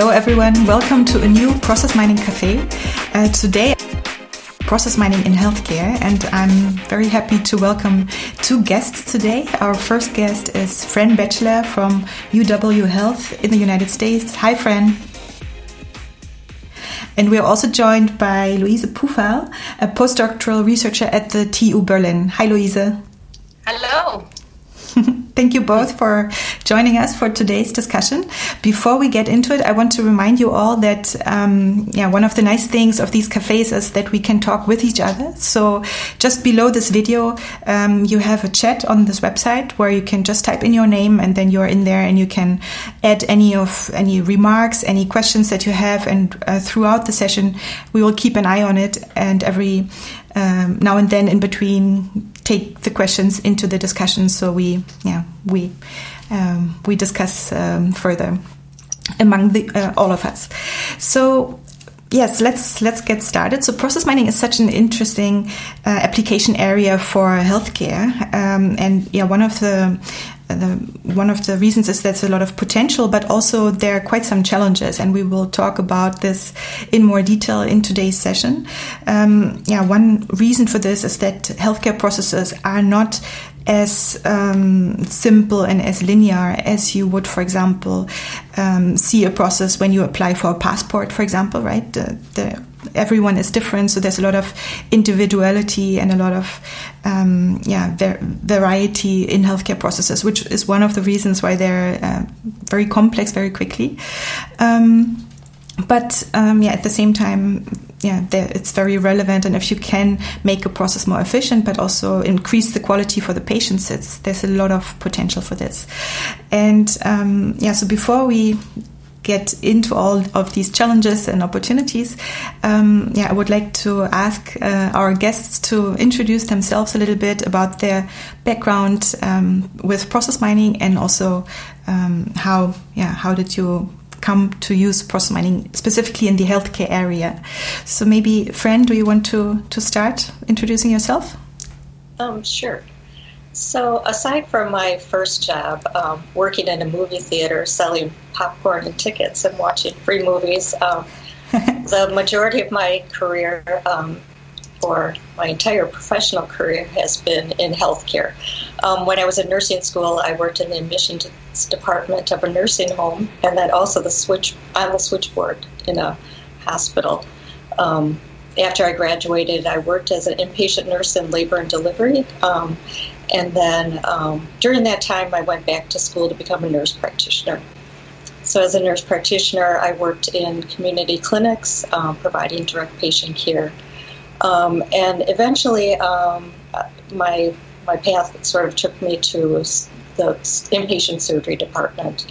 Hello, everyone. Welcome to a new Process Mining Cafe. Uh, today, process mining in healthcare, and I'm very happy to welcome two guests today. Our first guest is Fran Batchelor from UW Health in the United States. Hi, Fran. And we are also joined by Luise Pufahl, a postdoctoral researcher at the TU Berlin. Hi, Louise. Hello. Thank you both for joining us for today's discussion. Before we get into it, I want to remind you all that um, yeah, one of the nice things of these cafes is that we can talk with each other. So just below this video, um, you have a chat on this website where you can just type in your name and then you're in there and you can add any of any remarks, any questions that you have. And uh, throughout the session, we will keep an eye on it. And every um, now and then in between take the questions into the discussion so we yeah we um, we discuss um, further among the uh, all of us. So yes let's let's get started. So process mining is such an interesting uh, application area for healthcare um, and yeah one of the the, one of the reasons is there's a lot of potential, but also there are quite some challenges, and we will talk about this in more detail in today's session. Um, yeah, one reason for this is that healthcare processes are not as um, simple and as linear as you would, for example, um, see a process when you apply for a passport, for example, right? The, the everyone is different, so there's a lot of individuality and a lot of um, yeah ver- variety in healthcare processes, which is one of the reasons why they're uh, very complex very quickly. Um, but um, yeah, at the same time, yeah, it's very relevant. And if you can make a process more efficient, but also increase the quality for the patients, there's a lot of potential for this. And um, yeah, so before we get into all of these challenges and opportunities, um, yeah, I would like to ask uh, our guests to introduce themselves a little bit about their background um, with process mining and also um, how, yeah, how did you come to use process mining specifically in the healthcare area? So maybe, Fran, do you want to to start introducing yourself? Um, sure. So, aside from my first job, um, working in a movie theater, selling popcorn and tickets and watching free movies, um, the majority of my career, um, for my entire professional career, has been in healthcare. Um, when I was in nursing school, I worked in the admissions department of a nursing home, and then also the switch on the switchboard in a hospital. Um, after I graduated, I worked as an inpatient nurse in labor and delivery. Um, and then um, during that time, I went back to school to become a nurse practitioner. So, as a nurse practitioner, I worked in community clinics, um, providing direct patient care. Um, and eventually, um, my my path sort of took me to the inpatient surgery department.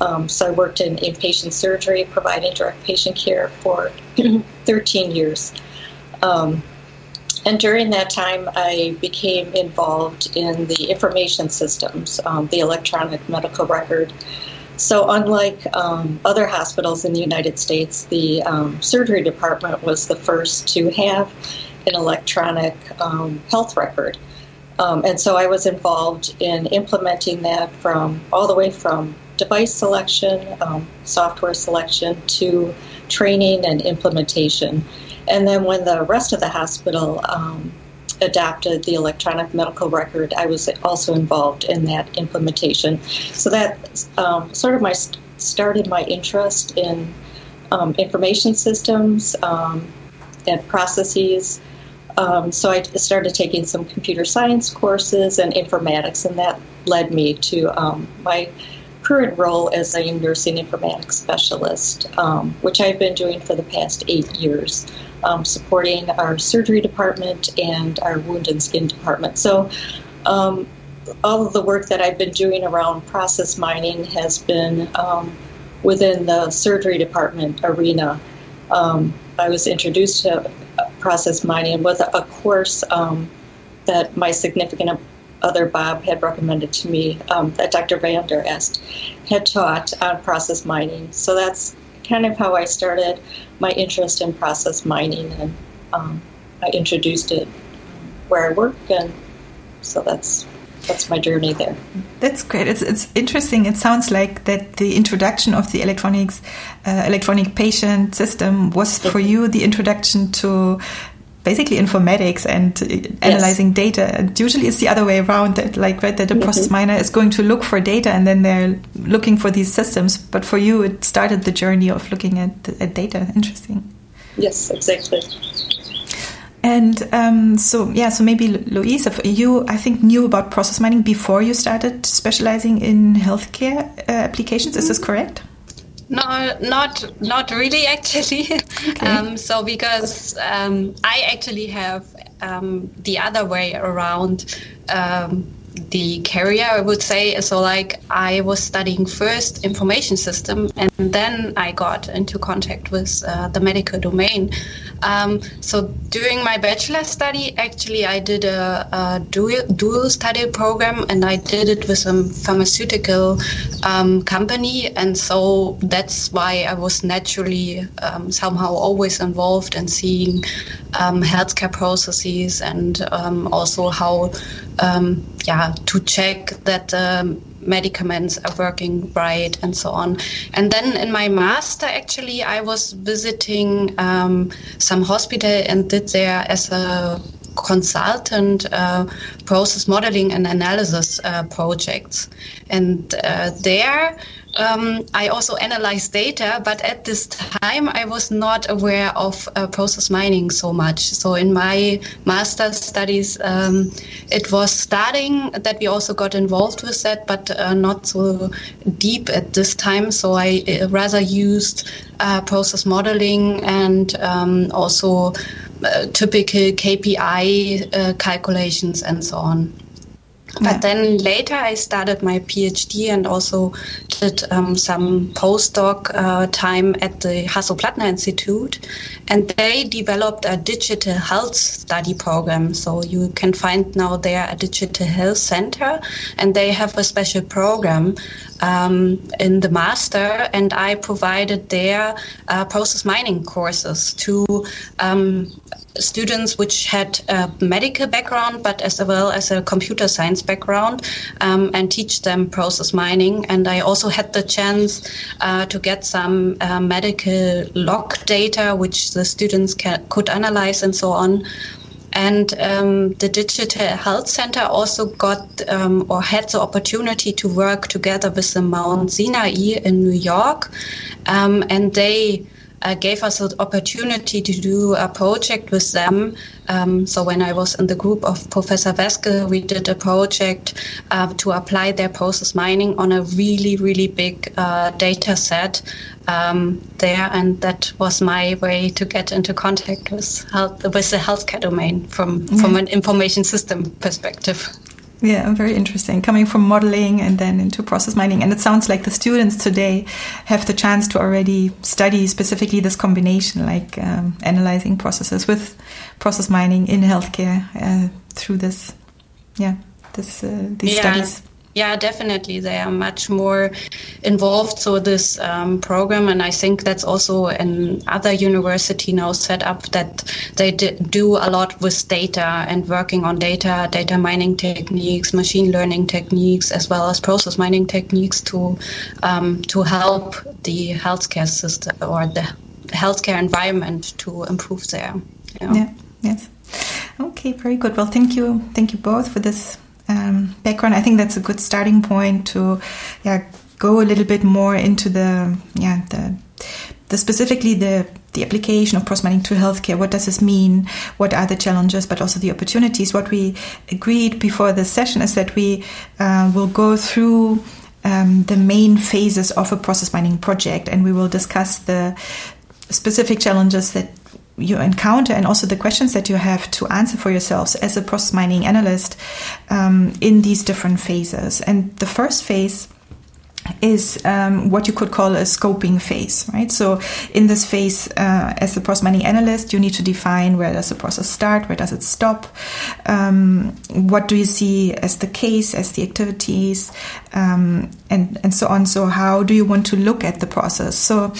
Um, so I worked in inpatient surgery, providing direct patient care for 13 years. Um, and during that time, I became involved in the information systems, um, the electronic medical record. So, unlike um, other hospitals in the United States, the um, surgery department was the first to have an electronic um, health record. Um, and so I was involved in implementing that from all the way from device selection, um, software selection, to training and implementation. And then when the rest of the hospital um, adopted the electronic medical record, I was also involved in that implementation. So that um, sort of my started my interest in um, information systems um, and processes. Um, so I started taking some computer science courses and informatics, and that led me to um, my current role as a nursing informatics specialist, um, which I've been doing for the past eight years, um, supporting our surgery department and our wound and skin department. So, um, all of the work that I've been doing around process mining has been um, within the surgery department arena. Um, I was introduced to process mining with a, course um, that my significant other Bob had recommended to me um, that Dr. Van Der Aalst had taught on process mining. So that's kind of how I started my interest in process mining, and um, I introduced it where I work, and so that's that's my journey there. That's great. It's it's interesting. It sounds like that the introduction of the electronics uh, electronic patient system was for you the introduction to basically informatics and analyzing yes. data. And usually it's the other way around that like right that the mm -hmm. process miner is going to look for data and then they're looking for these systems. But for you it started the journey of looking at, at data. Interesting. Yes, exactly. And um, so, yeah, so maybe Luise, you, I think, knew about process mining before you started specializing in healthcare uh, applications. Is this mm-hmm. correct? No, not not really actually. Okay. Um, so because um, I actually have um, the other way around um, the career, I would say. So, like, I was studying first information system, and then I got into contact with uh, the medical domain. Um, so, during my bachelor study, actually, I did a, a dual, dual, study program, and I did it with a pharmaceutical um, company, and so that's why I was naturally um, somehow always involved in seeing um, healthcare processes and um, also how um, yeah, to check that medicaments are working right and so on. And then in my master, actually, I was visiting um, some hospital and did there as a consultant uh, process modeling and analysis uh, projects. And uh, there, um, I also analyzed data, but at this time I was not aware of uh, process mining so much. So in my master's studies, um, it was starting that we also got involved with that, but uh, not so deep at this time. So I uh, rather used process modeling and um, also typical KPI uh, calculations and so on. But yeah. then later I started my PhD and also did um, some postdoc uh, time at the Hasso-Plattner Institute. And they developed a digital health study program. So you can find now there a digital health center and they have a special program um, in the master, and I provided their uh, process mining courses to um, students which had a medical background, but as well as a computer science background, um, and teach them process mining. And I also had the chance uh, to get some uh, medical log data, which the students can, could analyze and so on. And um, the Digital Health Center also got um, or had the opportunity to work together with the Mount Sinai in New York. Um, and they uh, gave us an opportunity to do a project with them. Um, so when I was in the group of Professor Weske, we did a project uh, to apply their process mining on a really, really big uh, data set um, there, and that was my way to get into contact with health, with the healthcare domain from yeah. from an information system perspective. Yeah, very interesting. Coming from modeling and then into process mining. And it sounds like the students today have the chance to already study specifically this combination, like um, analyzing processes with process mining in healthcare uh, through this, yeah, this uh, these yeah. studies. Yeah, definitely. They are much more involved. So this um, program, and I think that's also an other university now set up that they do a lot with data and working on data, data mining techniques, machine learning techniques, as well as process mining techniques to um, to help the healthcare system or the healthcare environment to improve there. Yeah. Yes. Okay. Very good. Well, thank you. Thank you both for this um, background, I think that's a good starting point to yeah go a little bit more into the yeah the the specifically the the application of process mining to healthcare. What does this mean? What are the challenges, but also the opportunities? What we agreed before the session is that we uh, will go through um, the main phases of a process mining project, and we will discuss the specific challenges that you encounter and also the questions that you have to answer for yourselves as a process mining analyst um, in these different phases. And the first phase is um, what you could call a scoping phase, right? So in this phase, uh, as the process mining analyst, you need to define where does the process start, where does it stop, um, what do you see as the case, as the activities, um, and and so on. So how do you want to look at the process? So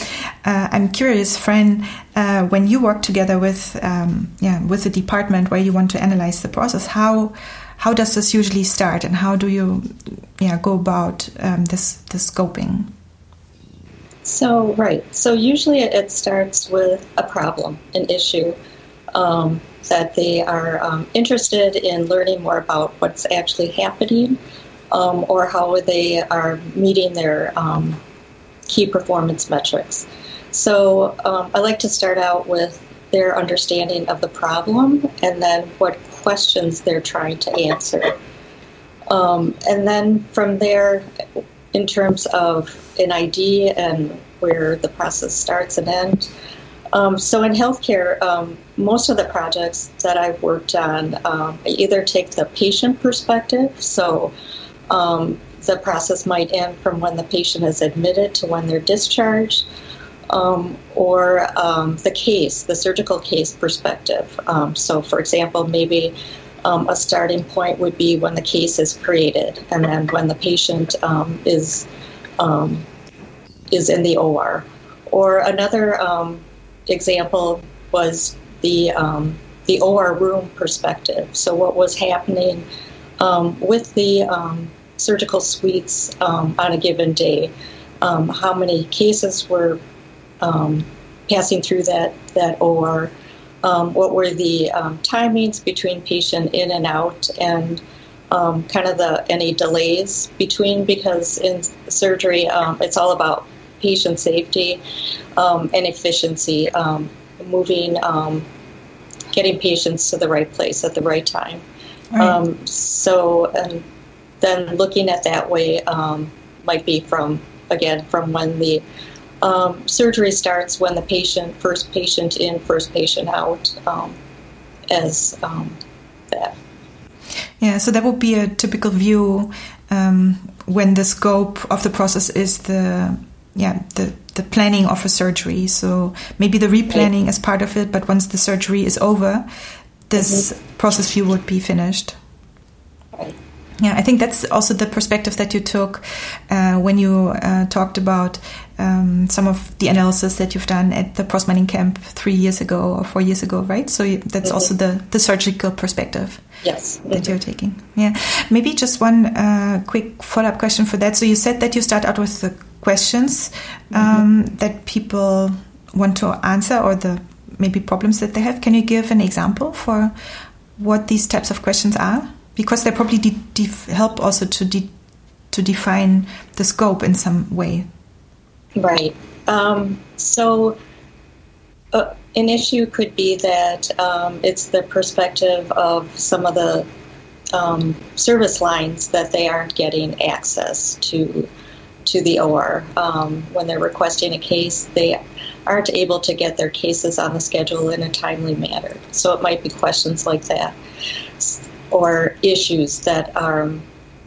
uh, I'm curious, Fran, uh, when you work together with um, yeah with the department where you want to analyze the process, how how does this usually start, and how do you, yeah, go about um, this this scoping? So right, so usually it starts with a problem, an issue. Um, that they are um, interested in learning more about what's actually happening um, or how they are meeting their um, key performance metrics. So um, I like to start out with their understanding of the problem and then what questions they're trying to answer. Um, and then from there, in terms of an ID and where the process starts and ends, um, so in healthcare, um, most of the projects that I've worked on um, either take the patient perspective, so um, the process might end from when the patient is admitted to when they're discharged, um, or um, the case, the surgical case perspective. so, for example, maybe a starting point would be when the case is created, and then when the patient is is in the OR. Or another um, example was the um, the OR room perspective. So what was happening um, with the um, surgical suites um, on a given day? Um, how many cases were um, passing through that that OR? what were the timings between patient in and out and kind of the any delays between because in surgery it's all about patient safety um, and efficiency, um, moving, um, getting patients to the right place at the right time. Right. Um, so, and then looking at that way um, might be from, again, from when the um, surgery starts, when the patient, first patient in, first patient out, as that. Yeah, so that would be a typical view um, when the scope of the process is the yeah the the planning of a surgery. So maybe the replanning is part of it, but once the surgery is over, this mm-hmm. process view would be finished. Yeah, I think that's also the perspective that you took uh, when you uh, talked about um, some of the analysis that you've done at the Process Mining camp three years ago or four years ago, right? So that's mm-hmm. also the, the surgical perspective. Yes. That mm-hmm. you're taking. Yeah. Maybe just one uh, quick follow up question for that. So you said that you start out with the questions um, mm-hmm. that people want to answer or the maybe problems that they have. Can you give an example for what these types of questions are? Because they probably help also to de- to define the scope in some way. Right. Um, so. Uh, an issue could be that um, it's the perspective of some of the um, service lines that they aren't getting access to to the OR. Um, when they're requesting a case, they aren't able to get their cases on the schedule in a timely manner. So it might be questions like that, or issues that are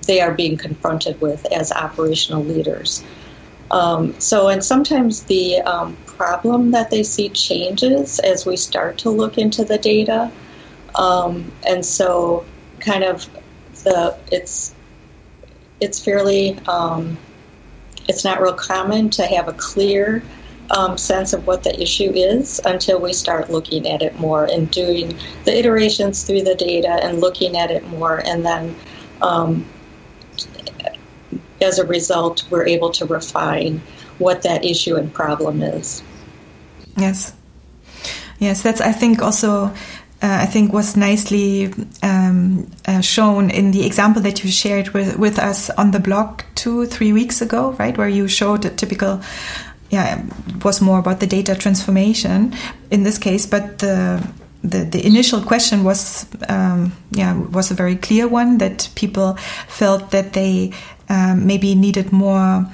they are being confronted with as operational leaders. Um, so, and sometimes the um, problem that they see changes as we start to look into the data, um, and so kind of the it's it's fairly um, it's not real common to have a clear um, sense of what the issue is until we start looking at it more and doing the iterations through the data and looking at it more. And then um, as a result, we're able to refine what that issue and problem is. Yes. Yes, that's, I think, also uh, I think was nicely um, uh, shown in the example that you shared with, with us on the blog two, three weeks ago, right? Where you showed a typical, yeah, it was more about the data transformation in this case, but the the, the initial question was um, yeah was a very clear one that people felt that they um, maybe needed more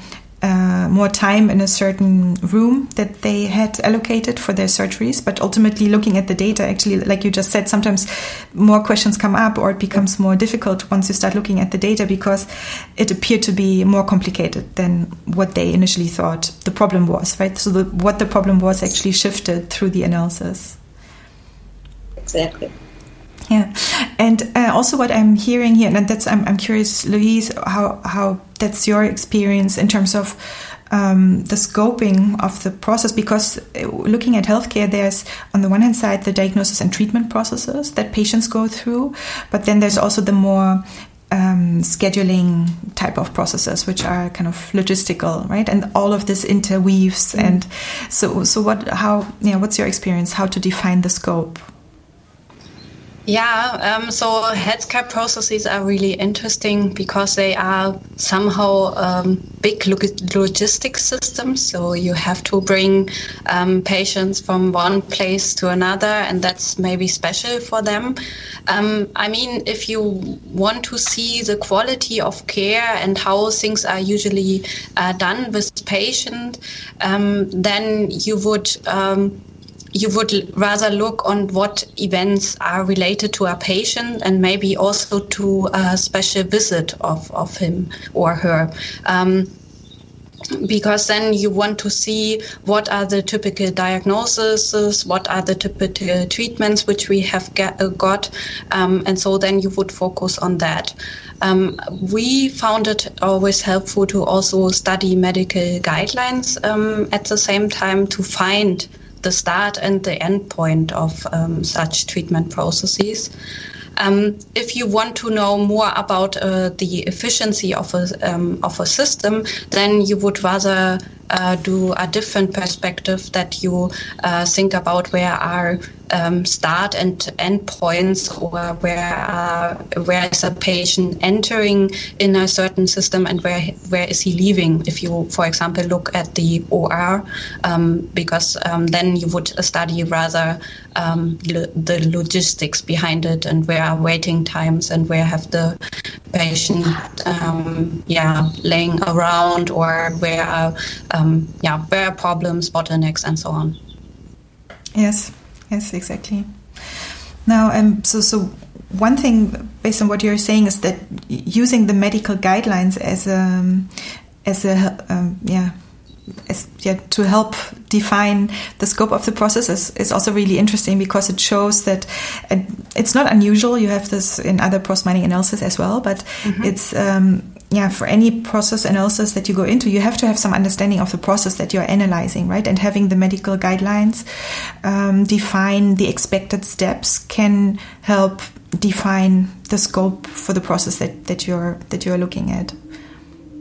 uh, more time in a certain room that they had allocated for their surgeries. But ultimately, looking at the data, actually, like you just said, sometimes more questions come up or it becomes more difficult once you start looking at the data because it appeared to be more complicated than what they initially thought the problem was, right? So, the, what the problem was actually shifted through the analysis. Exactly. Yeah, and uh, also what I'm hearing here, and that's I'm, I'm curious, Luise, how how that's your experience in terms of um, the scoping of the process because uh, looking at healthcare, there's on the one hand side the diagnosis and treatment processes that patients go through, but then there's also the more um, scheduling type of processes, which are kind of logistical, right? And all of this interweaves. Mm. And so, so what? How? Yeah, what's your experience? How to define the scope? Yeah, um, so healthcare processes are really interesting because they are somehow um, big log- logistics systems. So you have to bring um, patients from one place to another, and that's maybe special for them. Um, I mean, if you want to see the quality of care and how things are usually uh, done with patient, um, then you would um, you would rather look on what events are related to a patient and maybe also to a special visit of, of him or her. Um, because then you want to see what are the typical diagnoses, what are the typical treatments which we have get, uh, got, um, and so then you would focus on that. Um, we found it always helpful to also study medical guidelines um, at the same time to find the start and the end point of um, such treatment processes. Um, if you want to know more about uh, the efficiency of a, um, of a system, then you would rather uh, do a different perspective that you uh, think about where are um, start and end points or where uh, where is a patient entering in a certain system and where where is he leaving? If you for example look at the OR um, because um, then you would study rather um, lo- the logistics behind it and where are waiting times and where have the patient um, yeah laying around or where are um, yeah where are problems bottlenecks and so on yes yes, exactly. Now, um, so so one thing based on what you're saying is that using the medical guidelines as a as a um, yeah as, yeah, to help define the scope of the process is, is also really interesting because it shows that uh, it's not unusual. You have this in other process mining analysis as well, but mm-hmm. it's um, yeah, for any process analysis that you go into, you have to have some understanding of the process that you're analyzing, right? And having the medical guidelines um, define the expected steps can help define the scope for the process that, that you're that you're looking at.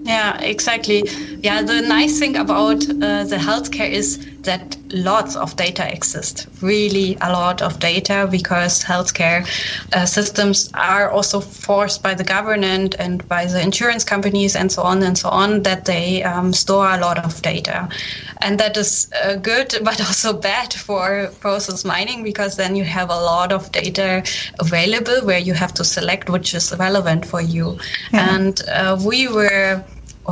Yeah, exactly. Yeah, the nice thing about uh, the healthcare is that lots of data exist, really a lot of data, because healthcare uh, systems are also forced by the government and by the insurance companies and so on and so on that they um, store a lot of data. And that is uh, good, but also bad for process mining because then you have a lot of data available where you have to select which is relevant for you. Yeah. And uh, we were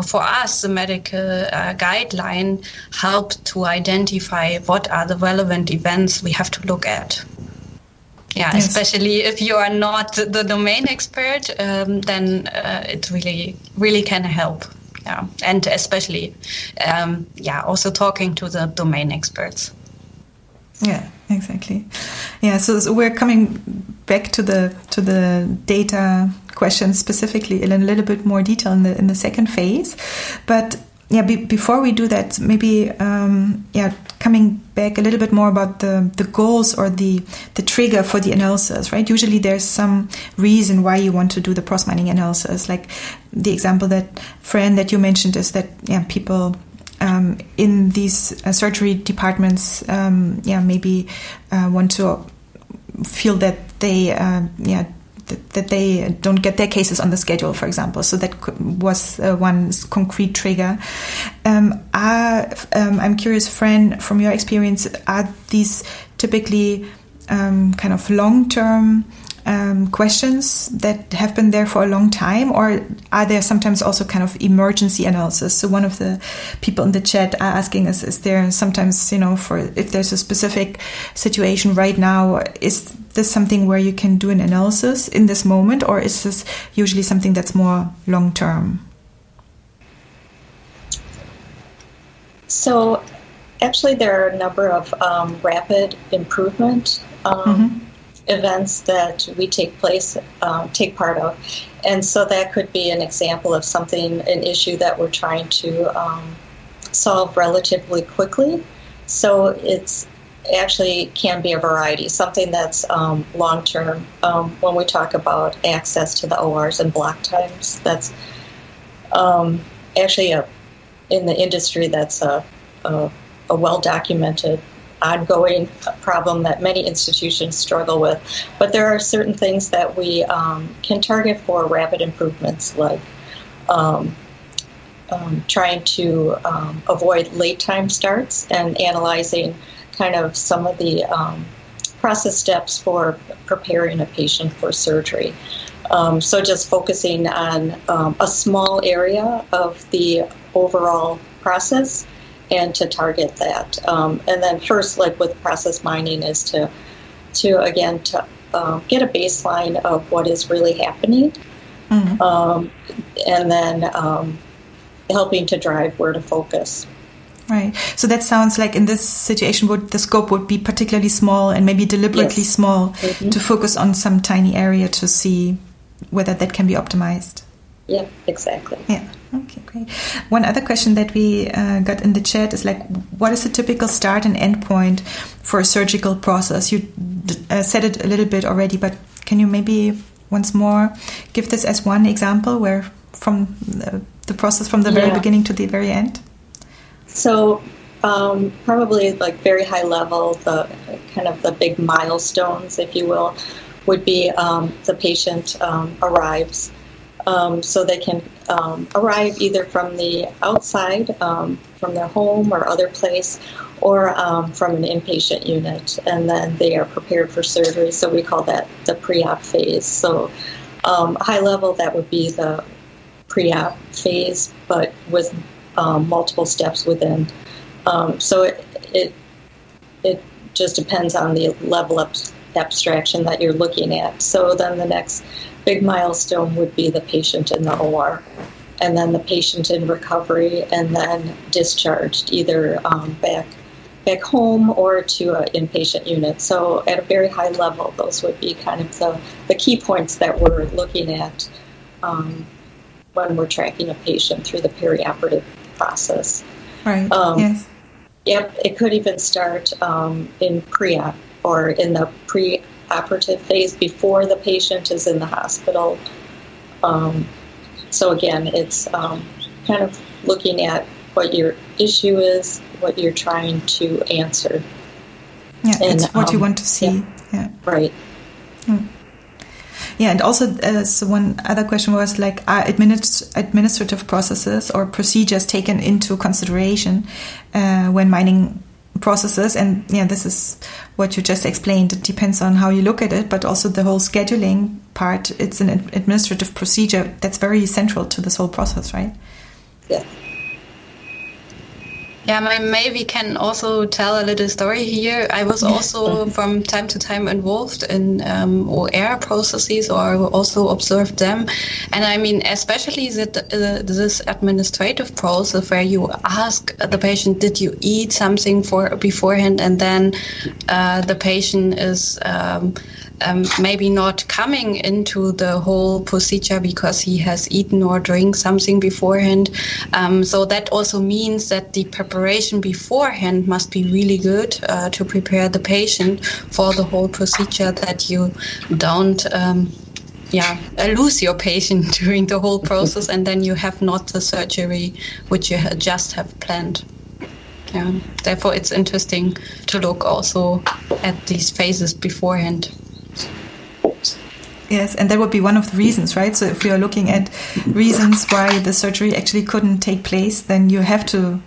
for us, the medical uh, guideline helped to identify what are the relevant events we have to look at. Yeah, yes. especially if you are not the domain expert, um, then uh, it really, really can help. Yeah, and especially, um, yeah, also talking to the domain experts. Yeah, exactly. Yeah, so, so we're coming back to the to the data question specifically in a little bit more detail in the in the second phase. But yeah, be, before we do that, maybe um, yeah, coming back a little bit more about the the goals or the the trigger for the analysis, right? Usually, there's some reason why you want to do the process mining analysis. Like the example that Fran that you mentioned is that yeah, people um, in these uh, surgery departments, um, yeah, maybe uh, want to feel that they uh, yeah that, that, they don't get their cases on the schedule, for example. So that was uh, one concrete trigger. Um, are, um, I'm curious, Fran, from your experience, are these typically um, kind of long term um, questions that have been there for a long time, or are there sometimes also kind of emergency analysis? So one of the people in the chat are asking us: Is there sometimes, you know, for if there's a specific situation right now, is this something where you can do an analysis in this moment, or is this usually something that's more long term? So, actually, there are a number of um, rapid improvement um, mm-hmm. Events that we take place, um, take part of, and so that could be an example of something, an issue that we're trying to um, solve relatively quickly. So it's actually can be a variety, something that's um, long term. Um, when we talk about access to the ORs and block times, that's um, actually a in the industry that's a, a, a well documented ongoing problem that many institutions struggle with. But there are certain things that we um, can target for rapid improvements, like um, um, trying to um, avoid late time starts and analyzing kind of some of the um, process steps for preparing a patient for surgery. Um, so just focusing on a small area of the overall process and to target that. Um, and then first, like with process mining, is to to again to uh, get a baseline of what is really happening, mm-hmm. um, and then um, helping to drive where to focus. Right. So that sounds like in this situation, would the scope would be particularly small and maybe deliberately yes. small mm-hmm. to focus on some tiny area to see whether that can be optimized. Yeah, exactly. Yeah. Okay, great. One other question that we uh, got in the chat is like, what is the typical start and end point for a surgical process? You uh, said it a little bit already, but can you maybe once more give this as one example where from the, the process from the yeah. very beginning to the very end? So um, probably like very high level, the kind of the big milestones, if you will, would be um, the patient um, arrives. Um, so they can um, arrive either from the outside, um, from their home or other place, or from an inpatient unit, and then they are prepared for surgery. So we call that the pre-op phase. So high level, that would be the pre-op phase, but with multiple steps within. so it, it it just depends on the level of abstraction that you're looking at. So then the next big milestone would be the patient in the OR, and then the patient in recovery, and then discharged either um, back back home or to an inpatient unit. So at a very high level, those would be kind of the, the key points that we're looking at um, when we're tracking a patient through the perioperative process. Right. Um, yes. Yep. It could even start um, in pre-op or in the pre-operative phase before the patient is in the hospital. Um, so again, it's um, kind of looking at what your issue is, what you're trying to answer. Yeah, and, it's what um, you want to see. Yeah, yeah. right. Hmm. Yeah, and also uh, so one other question was like, are administ- administrative processes or procedures taken into consideration uh, when mining processes and yeah this is what you just explained. It depends on how you look at it but also the whole scheduling part it's an administrative procedure that's very central to this whole process right? Yeah yeah, maybe can also tell a little story here. I was also from time to time involved in um, OR processes or also observed them. And I mean, especially that, uh, this administrative process where you ask the patient, did you eat something for beforehand? And then uh, the patient is um, um, maybe not coming into the whole procedure because he has eaten or drank something beforehand. Um, so that also means that the preparation beforehand must be really good uh, to prepare the patient for the whole procedure that you don't. Um, yeah, uh, lose your patient during the whole process, and then you have not the surgery which you just have planned. Yeah, therefore, it's interesting to look also at these phases beforehand. Yes, and that would be one of the reasons, right? So if we are looking at reasons why the surgery actually couldn't take place, then you have to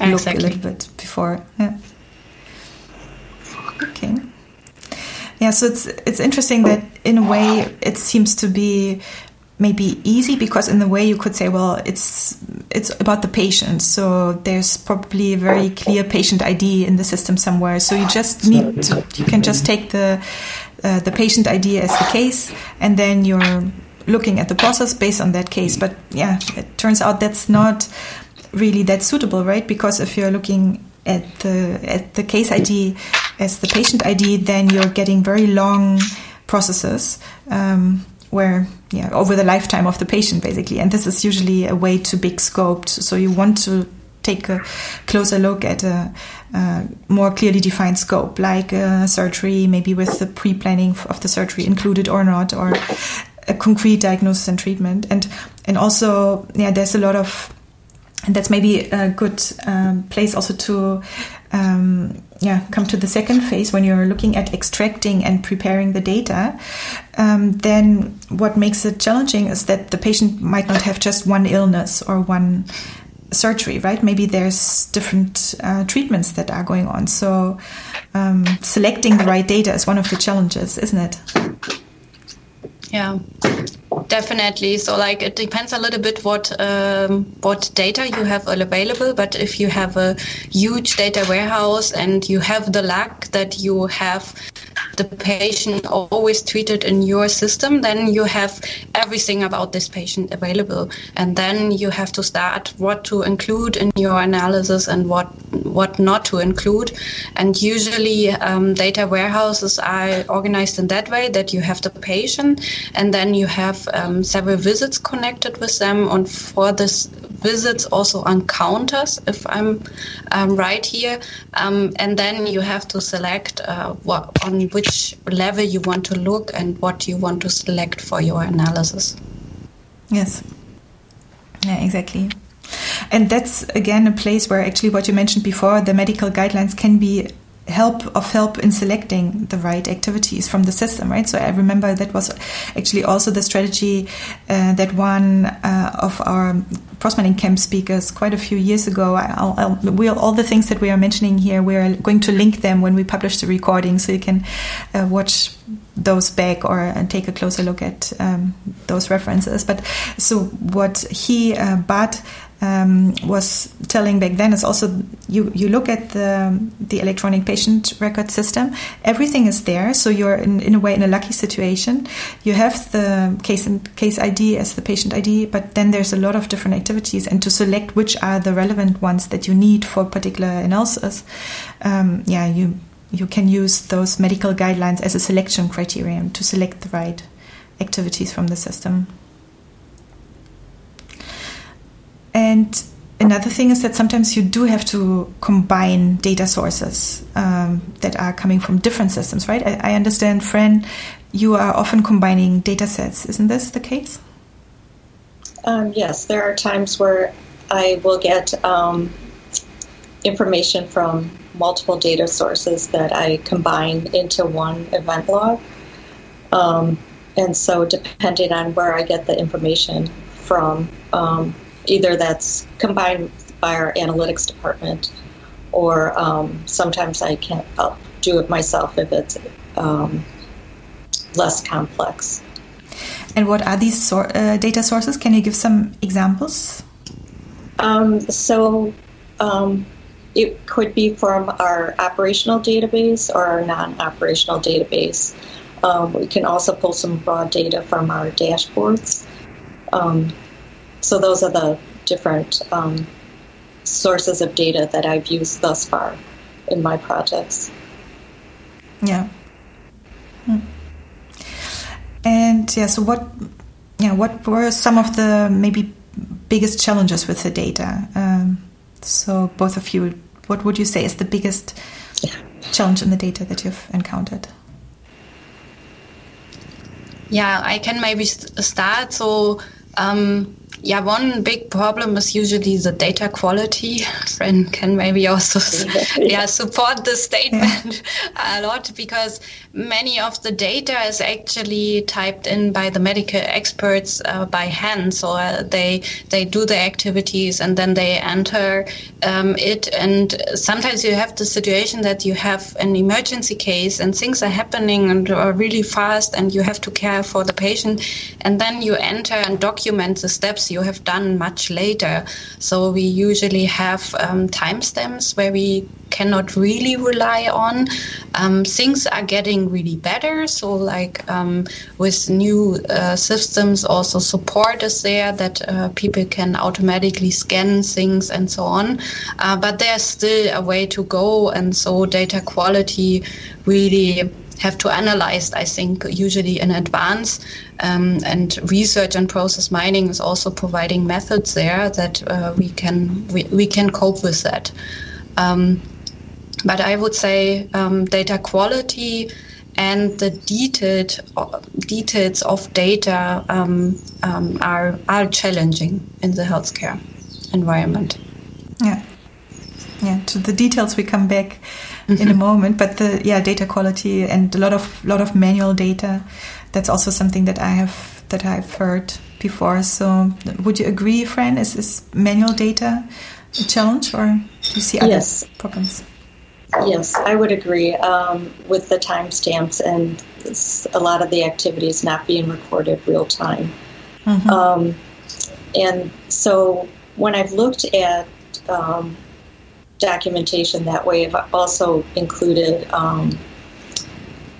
exactly. look a little bit before. Yeah. Okay. Yeah, so it's it's interesting that in a way it seems to be maybe easy because in a way you could say, well, it's it's about the patient, so there's probably a very clear patient ID in the system somewhere. So you just need to you can just take the uh, the patient ID as the case, and then you're looking at the process based on that case. But yeah, it turns out that's not really that suitable, right? Because if you're looking at the at the case ID as the patient ID, then you're getting very long processes um, where yeah over the lifetime of the patient basically, and this is usually a way too big scoped. So you want to take a closer look at a, a more clearly defined scope, like surgery, maybe with the pre-planning of the surgery included or not, or a concrete diagnosis and treatment. And and also, yeah, there's a lot of and that's maybe a good um, place also to um, yeah come to the second phase when you're looking at extracting and preparing the data um, then what makes it challenging is that the patient might not have just one illness or one surgery right? Maybe there's different uh, treatments that are going on. So um, selecting the right data is one of the challenges isn't it? Yeah definitely. So like it depends a little bit what um, what data you have available but if you have a huge data warehouse and you have the luck that you have the patient always treated in your system then you have everything about this patient available. And then you have to start what to include in your analysis and what what not to include. And usually um, data warehouses are organized in that way that you have the patient and then you have um, several visits connected with them. And for this visits also encounters, if I'm um, right here. Um, and then you have to select uh, what, on which level you want to look and what you want to select for your analysis. Yes. Yeah, exactly. And that's again a place where actually what you mentioned before, the medical guidelines can be help of help in selecting the right activities from the system, right? So I remember that was actually also the strategy uh, that one uh, of our Process Mining Camp speakers quite a few years ago. I'll, I'll, we'll, all the things that we are mentioning here, we are going to link them when we publish the recording, so you can uh, watch those back or uh, take a closer look at um, those references. But so what he, uh, Bart, um, was telling back then is also you you look at the the electronic patient record system. Everything is there. So you're in, in a way in a lucky situation. You have the case and case ID as the patient ID but then there's a lot of different activities and to select which are the relevant ones that you need for particular analysis um, yeah you you can use those medical guidelines as a selection criterion to select the right activities from the system And another thing is that sometimes you do have to combine data sources um, that are coming from different systems, right? I, I, understand, Fran, you are often combining data sets. Isn't this the case? Um, yes, there are times where I will get um, information from multiple data sources that I combine into one event log. Um, and so, depending on where I get the information from, um, either that's combined by our analytics department, or um, sometimes I can I'll do it myself if it's um, less complex. And what are these sor- uh, data sources? Can you give some examples? Um, so um, it could be from our operational database or our non-operational database. Um, we can also pull some raw data from our dashboards. So those are the different um, sources of data that I've used thus far in my projects. Yeah. Hmm. And yeah, so what? Yeah, what were some of the maybe biggest challenges with the data? Um, so both of you, what would you say is the biggest challenge in the data that you've encountered? Yeah, I can maybe start. So um, yeah, one big problem is usually the data quality. Fran can maybe also yeah support the statement a lot because many of the data is actually typed in by the medical experts uh, by hand. So uh, they they do the activities and then they enter um, it. And sometimes you have the situation that you have an emergency case and things are happening and are really fast, and you have to care for the patient, and then you enter and document the steps you have done much later. So we usually have um, timestamps where we cannot really rely on. Um, things are getting really better. So, like um, with new uh, systems, also support is there that uh, people can automatically scan things and so on. Uh, but there's still a way to go, and so data quality really have to analyze, I think, usually in advance. Um, and research and process mining is also providing methods there that uh, we can we, we can cope with that. Um, but I would say um, data quality and the detailed details of data um, um, are are challenging in the healthcare environment. Yeah, yeah. To the details we come back mm-hmm. in a moment, but the yeah data quality and a lot of lot of manual data. That's also something that I have that I've heard before. So, would you agree, Fran? Is is manual data a challenge, or do you see other yes. problems? Yes, I would agree um, with the timestamps and a lot of the activities not being recorded real time. Mm-hmm. Um, and so when I've looked at um, documentation that way, I've also included um,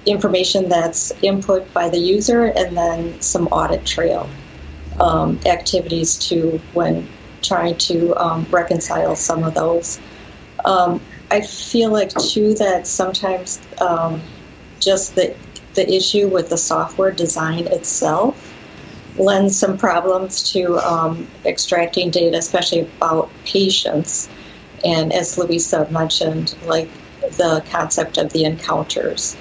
information that's input by the user and then some audit trail um, activities too when trying to um, reconcile some of those. Um, I feel like too that sometimes um, just the the issue with the software design itself lends some problems to um, extracting data, especially about patients. And as Luise mentioned, like the concept of the encounters.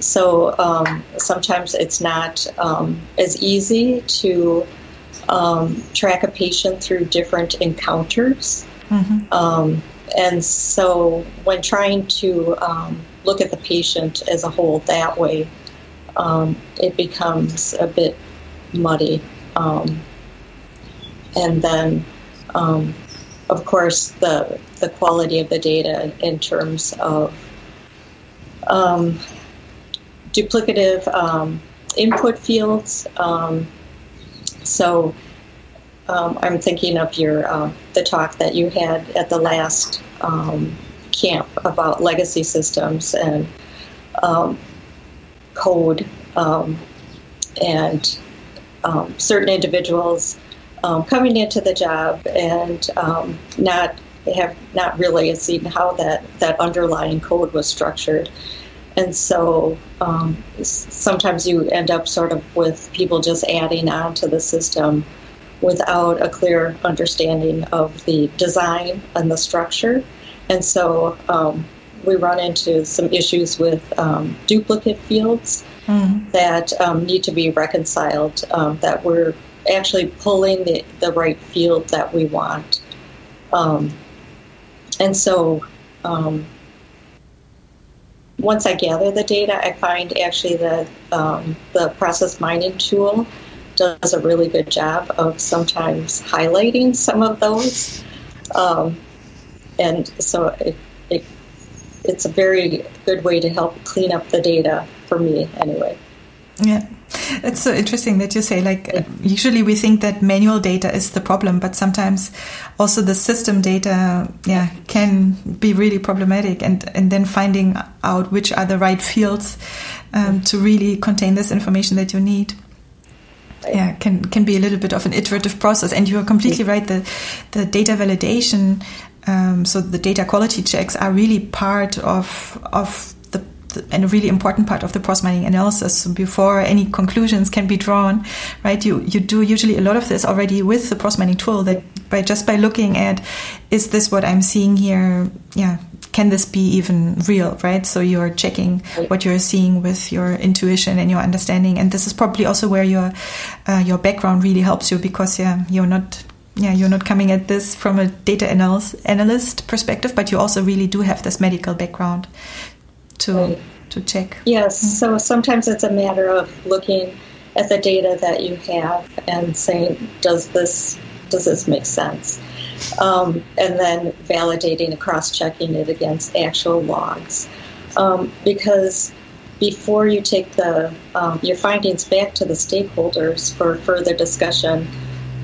So um, sometimes it's not um, as easy to um, track a patient through different encounters. Mm-hmm. And so, when trying to um, look at the patient as a whole that way, um, it becomes a bit muddy. Um, and then, um, of course, the the quality of the data in terms of um, duplicative um, input fields. so um, I'm thinking of your uh, the talk that you had at the last um, camp about legacy systems and um, code um, and um, certain individuals coming into the job and not have not really seen how that that underlying code was structured. And so sometimes you end up sort of with people just adding on to the system without a clear understanding of the design and the structure. And so um, we run into some issues with um, duplicate fields mm. that um, need to be reconciled, um, that we're actually pulling the, the right field that we want. Um, and so um, once I gather the data, I find actually that the process mining tool does a really good job of sometimes highlighting some of those. Um, and so it, it, it's a very good way to help clean up the data for me, anyway. Yeah. It's so interesting that you say, like, uh, usually we think that manual data is the problem, but sometimes also the system data, yeah, can be really problematic. And, and then finding out which are the right fields um, to really contain this information that you need yeah can can be a little bit of an iterative process. And you are completely right the the data validation um, so the data quality checks are really part of of the, the, and a really important part of the process mining analysis. So before any conclusions can be drawn right you you do usually a lot of this already with the process mining tool that by just by looking at is this what i'm seeing here? Yeah can this be even real, right? So you're checking what you're seeing with your intuition and your understanding, and this is probably also where your uh, your background really helps you because yeah, you're not yeah you're not coming at this from a data analyst analyst perspective, but you also really do have this medical background to right. to check. Yes, mm-hmm. so sometimes it's a matter of looking at the data that you have and saying, does this does this make sense? um, and then validating and cross checking it against actual logs. Um, because before you take the um, your findings back to the stakeholders for further discussion,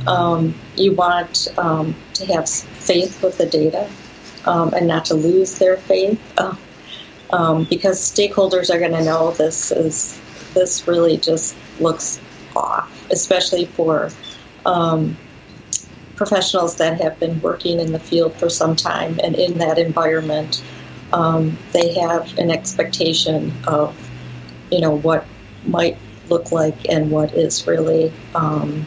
um, you want um, to have faith with the data um, and not to lose their faith. Uh, because stakeholders are going to know this is this really just looks off, especially for um, professionals that have been working in the field for some time and in that environment, um, they have an expectation of you know, what might look like and what is really um,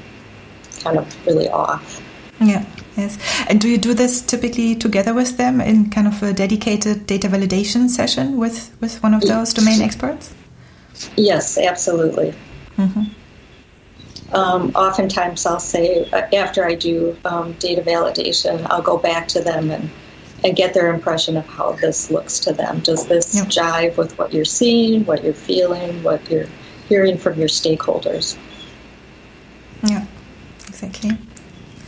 kind of really off. Yeah. Yes. And do you do this typically together with them in kind of a dedicated data validation session with, with one of those domain experts? Yes, absolutely. Mm-hmm. Um, oftentimes, I'll say uh, after I do um, data validation, I'll go back to them and, and get their impression of how this looks to them. Does this yep. jive with what you're seeing, what you're feeling, what you're hearing from your stakeholders? Yeah, exactly.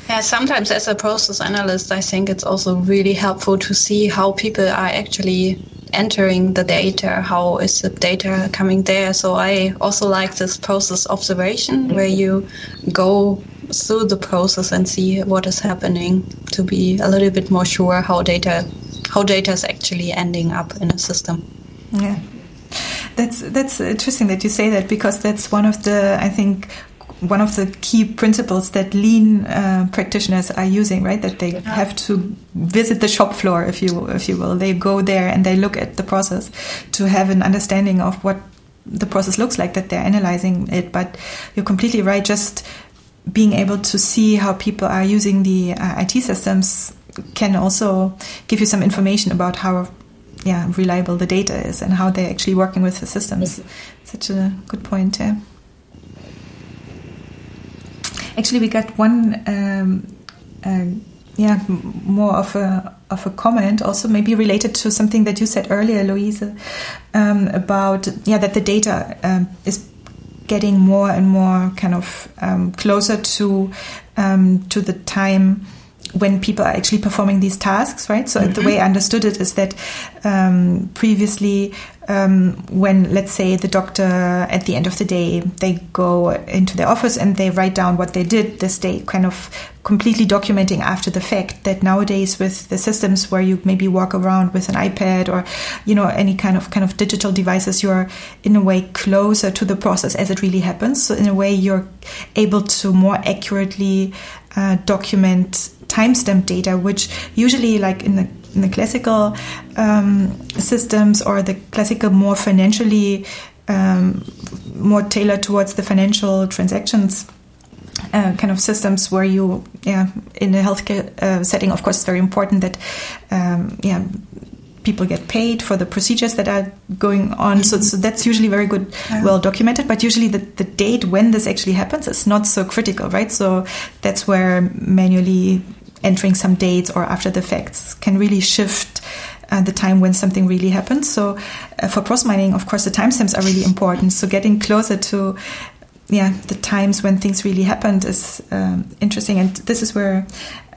Yeah, sometimes as a process analyst, I think it's also really helpful to see how people are actually entering the data, how is the data coming there. So I also like this process observation where you go through the process and see what is happening to be a little bit more sure how data how data is actually ending up in a system. Yeah. That's that's interesting that you say that because that's one of the I think one of the key principles that lean uh, practitioners are using, right? That they have to visit the shop floor, if you if you will. They go there and they look at the process to have an understanding of what the process looks like. That they're analyzing it. But you're completely right. Just being able to see how people are using the uh, IT systems can also give you some information about how yeah reliable the data is and how they're actually working with the systems. Such a good point. Yeah. Actually, we got one, um, uh, yeah, more of a of a comment, also maybe related to something that you said earlier, Luise, um, about yeah that the data um, is getting more and more kind of um, closer to um, to the time when people are actually performing these tasks, right? So mm-hmm. the way I understood it is that um, previously, um, when let's say the doctor at the end of the day they go into their office and they write down what they did this day, kind of completely documenting after the fact. That nowadays with the systems where you maybe walk around with an iPad or you know any kind of kind of digital devices, you're in a way closer to the process as it really happens. So in a way, you're able to more accurately uh, document timestamp data, which usually, like in the the classical um, systems or the classical more financially um, more tailored towards the financial transactions uh, kind of systems where you yeah in a healthcare uh, setting of course it's very important that um, yeah people get paid for the procedures that are going on. So, so that's usually very good, yeah. well documented. But usually the, the date when this actually happens is not so critical, right? So that's where manually entering some dates or after the facts can really shift uh, the time when something really happens. So uh, for process mining, of course, the timestamps are really important. So getting closer to yeah the times when things really happened is um, interesting and this is where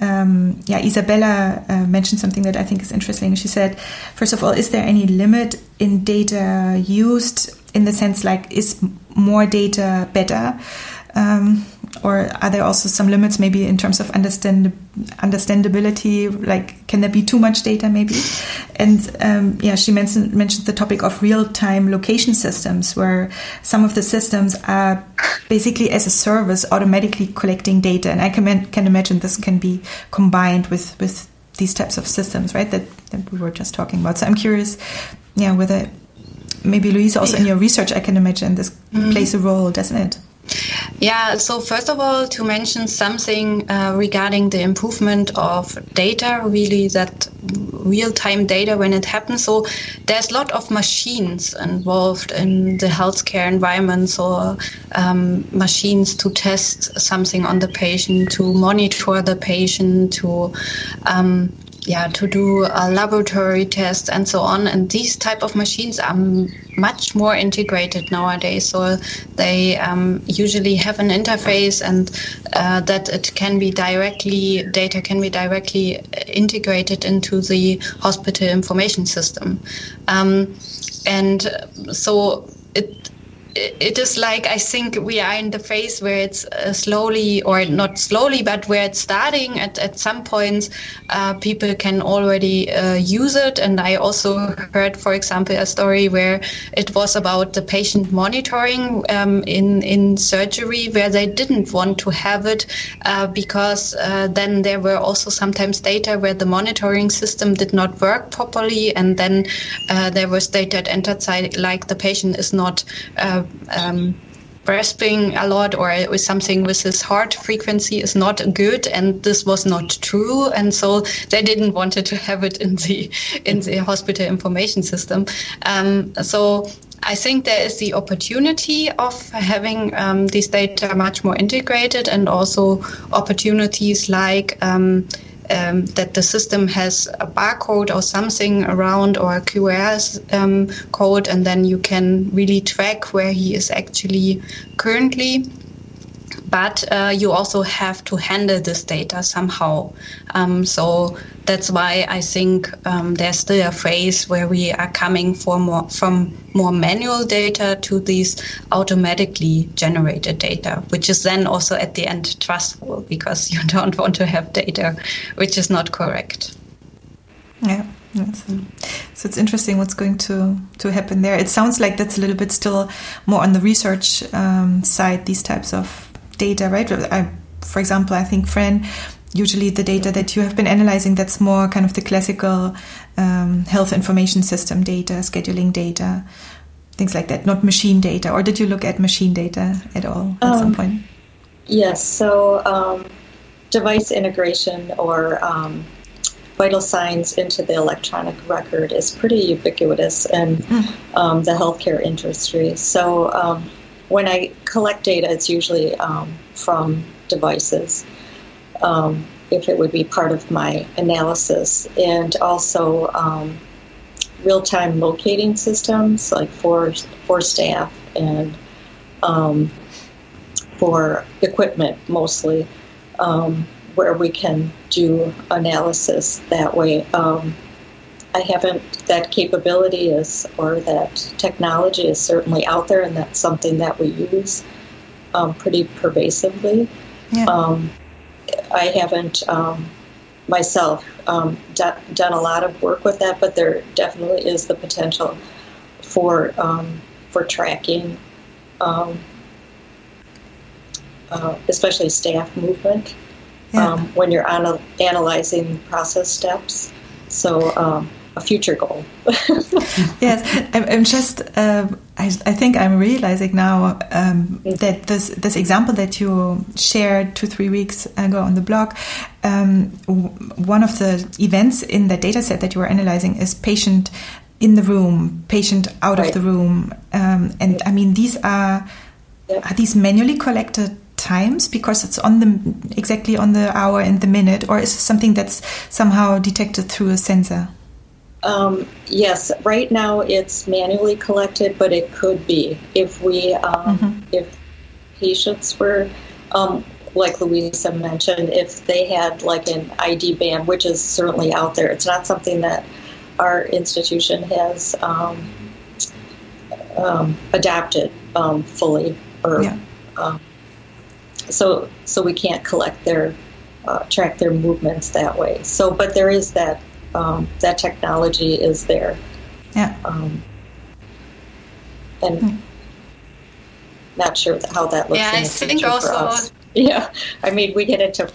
um, yeah isabella uh, mentioned something that i think is interesting she said first of all is there any limit in data used in the sense like is more data better um, or are there also some limits maybe in terms of understand understandability? Like can there be too much data maybe? And um, yeah she mentioned mentioned the topic of real-time location systems where some of the systems are basically as a service automatically collecting data. And i can, can imagine this can be combined with with these types of systems right that, that we were just talking about. So i'm curious yeah whether maybe Luise also yeah. in your research i can imagine this mm-hmm. plays a role doesn't it yeah, so first of all, to mention something uh, regarding the improvement of data, really that real time data when it happens. So there's a lot of machines involved in the healthcare environment, or um, machines to test something on the patient, to monitor the patient, to um, yeah to do a laboratory test and so on. And these type of machines are much more integrated nowadays. So they um, usually have an interface and uh, that it can be directly data can be directly integrated into the hospital information system. Um, and so it it is like I think we are in the phase where it's uh, slowly, or not slowly, but where it's starting. At at some points, uh, people can already uh, use it. And I also heard, for example, a story where it was about the patient monitoring um, in in surgery, where they didn't want to have it uh, because uh, then there were also sometimes data where the monitoring system did not work properly, and then uh, there was data entered like the patient is not uh, um, grasping a lot or with something with his heart frequency is not good and this was not true. And so they didn't wanted to have it in the in the hospital information system. Um, so I think there is the opportunity of having um, these data much more integrated and also opportunities like um, um, that the system has a barcode or something around or a QR um, code, and then you can really track where he is actually currently but uh, you also have to handle this data somehow. Um, so that's why I think um, there's still a phase where we are coming more, from more manual data to these automatically generated data, which is then also at the end trustful because you don't want to have data which is not correct. Yeah. So it's interesting what's going to, to happen there. It sounds like that's a little bit still more on the research um, side, these types of data, right? I, for example, I think Fran, usually the data that you have been analyzing, that's more kind of the classical um, health information system data, scheduling data, things like that, not machine data. Or did you look at machine data at all at um, some point? Yes. So um, device integration or um, vital signs into the electronic record is pretty ubiquitous in mm. the healthcare industry. So um, when I collect data, it's usually um, from devices, um, if it would be part of my analysis, and also um, real time locating systems like for, for staff and um, for equipment mostly, um, where we can do analysis that way. Um, I haven't, that capability is, or that technology is certainly out there, and that's something that we use um, pretty pervasively. Yeah. Um, I haven't um, myself um, d- done a lot of work with that, but there definitely is the potential for um, for tracking, um, uh, especially staff movement yeah. when you're ana- analyzing process steps. So um, a future goal. yes, I'm, I'm just. Uh, I, I, think I'm realizing now um, that this this example that you shared two three weeks ago on the blog, um, one of the events in the data set that you were analyzing is patient in the room, patient out right. of the room, um, and I mean these are are these manually collected times because it's on the exactly on the hour and the minute, or is it something that's somehow detected through a sensor? Um, yes, right now it's manually collected, but it could be if we um, mm-hmm. if patients were um, like Luise mentioned, if they had like an ID band, which is certainly out there. It's not something that our institution has um, um, adapted um, fully, or yeah. so so we can't collect their uh, track their movements that way. So, but there is that um, that technology is there. Yeah. Um, and mm. not sure how that looks. Yeah, I think also. Yeah, I mean, we get into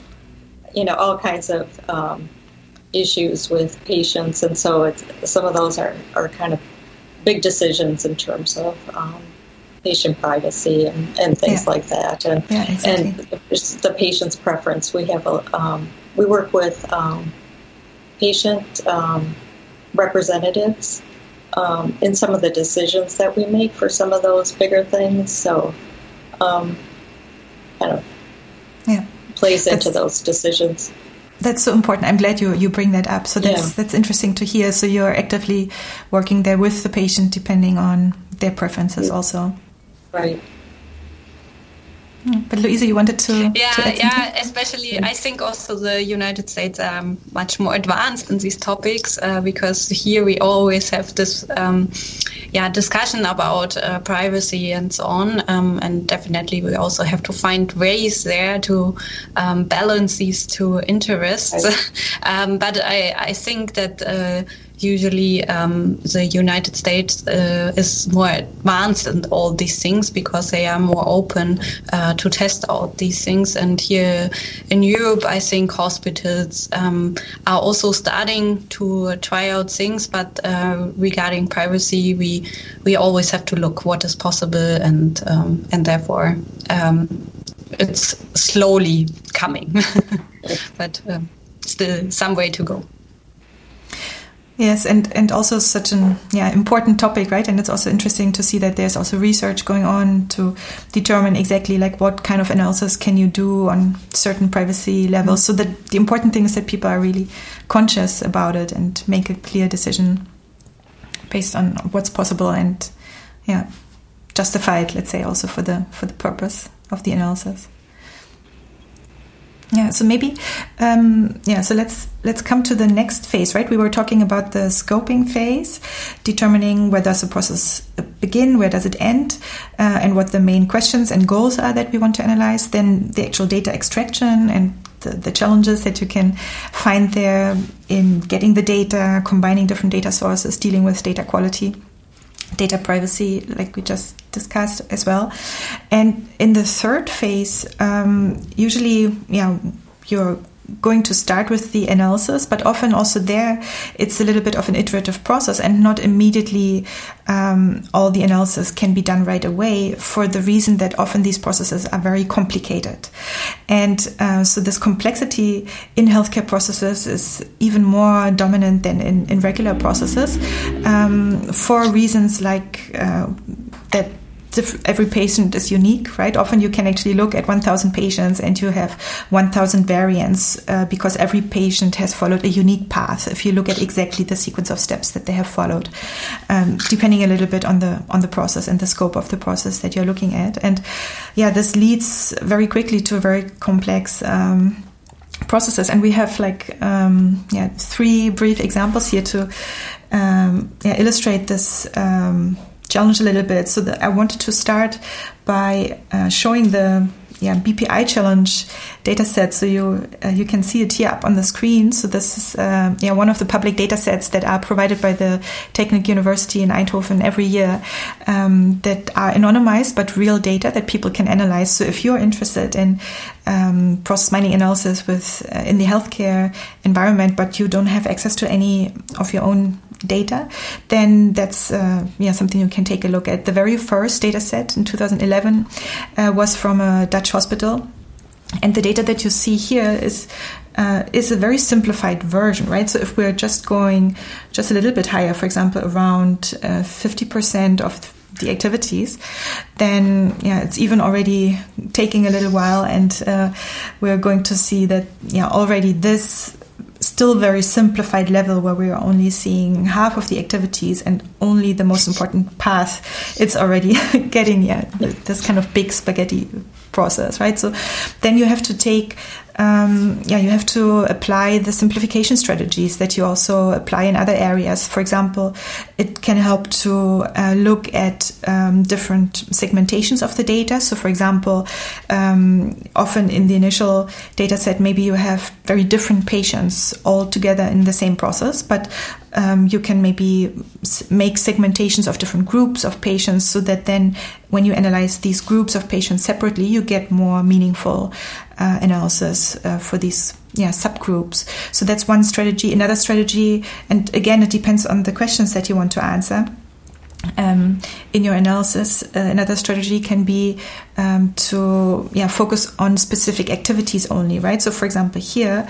you know all kinds of um, issues with patients, and so it's, some of those are are kind of big decisions in terms of. Um, patient privacy and, and things yeah. like that, and yeah, exactly. and the, the, patient's preference. We have a um, we work with um, patient um, representatives um, in some of the decisions that we make for some of those bigger things. So, um, kind of yeah. plays that's, into those decisions. That's so important. I'm glad you, you bring that up. So that's yeah. that's interesting to hear. So you're actively working there with the patient, depending on their preferences, also. Right. Mm, but Luise, you wanted to yeah to yeah especially I think also the United States are much more advanced in these topics uh, because here we always have this um, yeah discussion about uh, privacy and so on um, and definitely we also have to find ways there to um, balance these two interests. Um, but I, I think that uh, usually um, the United States uh, is more advanced in all these things because they are more open uh, to test out these things. And here in Europe, I think hospitals um, are also starting to try out things. But uh, regarding privacy, we we always have to look what is possible, and um, and therefore um, it's slowly coming, but um, still some way to go. Yes, and, and also such an yeah important topic, right? And it's also interesting to see that there's also research going on to determine exactly like what kind of analysis can you do on certain privacy levels. Mm-hmm. So that the important thing is that people are really conscious about it and make a clear decision based on what's possible and yeah justified, let's say, also for the for the purpose of the analysis. Yeah, so maybe, um, yeah, so let's let's come to the next phase, right? We were talking about the scoping phase, determining where does the process begin, where does it end, uh, and what the main questions and goals are that we want to analyze. Then the actual data extraction and the, the challenges that you can find there in getting the data, combining different data sources, dealing with data quality data privacy, like we just discussed as well. And in the third phase, um, usually, yeah, you're going to start with the analysis, but often also there it's a little bit of an iterative process and not immediately um, all the analysis can be done right away for the reason that often these processes are very complicated. And uh, so this complexity in healthcare processes is even more dominant than in, in regular processes um, for reasons like uh, that every patient is unique, right? Often you can actually look at 1,000 patients and you have 1,000 variants uh, because every patient has followed a unique path. If you look at exactly the sequence of steps that they have followed, um, depending a little bit on the on the process and the scope of the process that you're looking at, and yeah, this leads very quickly to a very complex. Um, processes and we have like um, yeah three brief examples here to um, yeah, illustrate this um, challenge a little bit. So I wanted to start by uh, showing the yeah, BPI challenge data set. So you uh, you can see it here up on the screen. So this is uh, yeah one of the public data sets that are provided by the Technical University in Eindhoven every year um, that are anonymized but real data that people can analyze. So if you're interested in um, process mining analysis with uh, in the healthcare environment, but you don't have access to any of your own data, then that's uh, yeah something you can take a look at. The very first data set in 2011 uh, was from a Dutch hospital. And the data that you see here is uh, is a very simplified version, right? So if we're just going just a little bit higher, for example, around uh, fifty percent of the activities, then yeah, it's even already taking a little while, and uh, we're going to see that yeah, already this still very simplified level where we are only seeing half of the activities and only the most important path, it's already getting yeah this kind of big spaghetti process, right? So then you have to take um, yeah, you have to apply the simplification strategies that you also apply in other areas. For example, it can help to uh, look at um, different segmentations of the data. So, for example, um, often in the initial data set, maybe you have very different patients all together in the same process, but um, you can maybe make segmentations of different groups of patients so that then when you analyze these groups of patients separately, you get more meaningful uh, analysis uh, for these yeah subgroups. So that's one strategy. Another strategy, and again, it depends on the questions that you want to answer um, in your analysis. Uh, another strategy can be um, to yeah focus on specific activities only, right? So, for example, here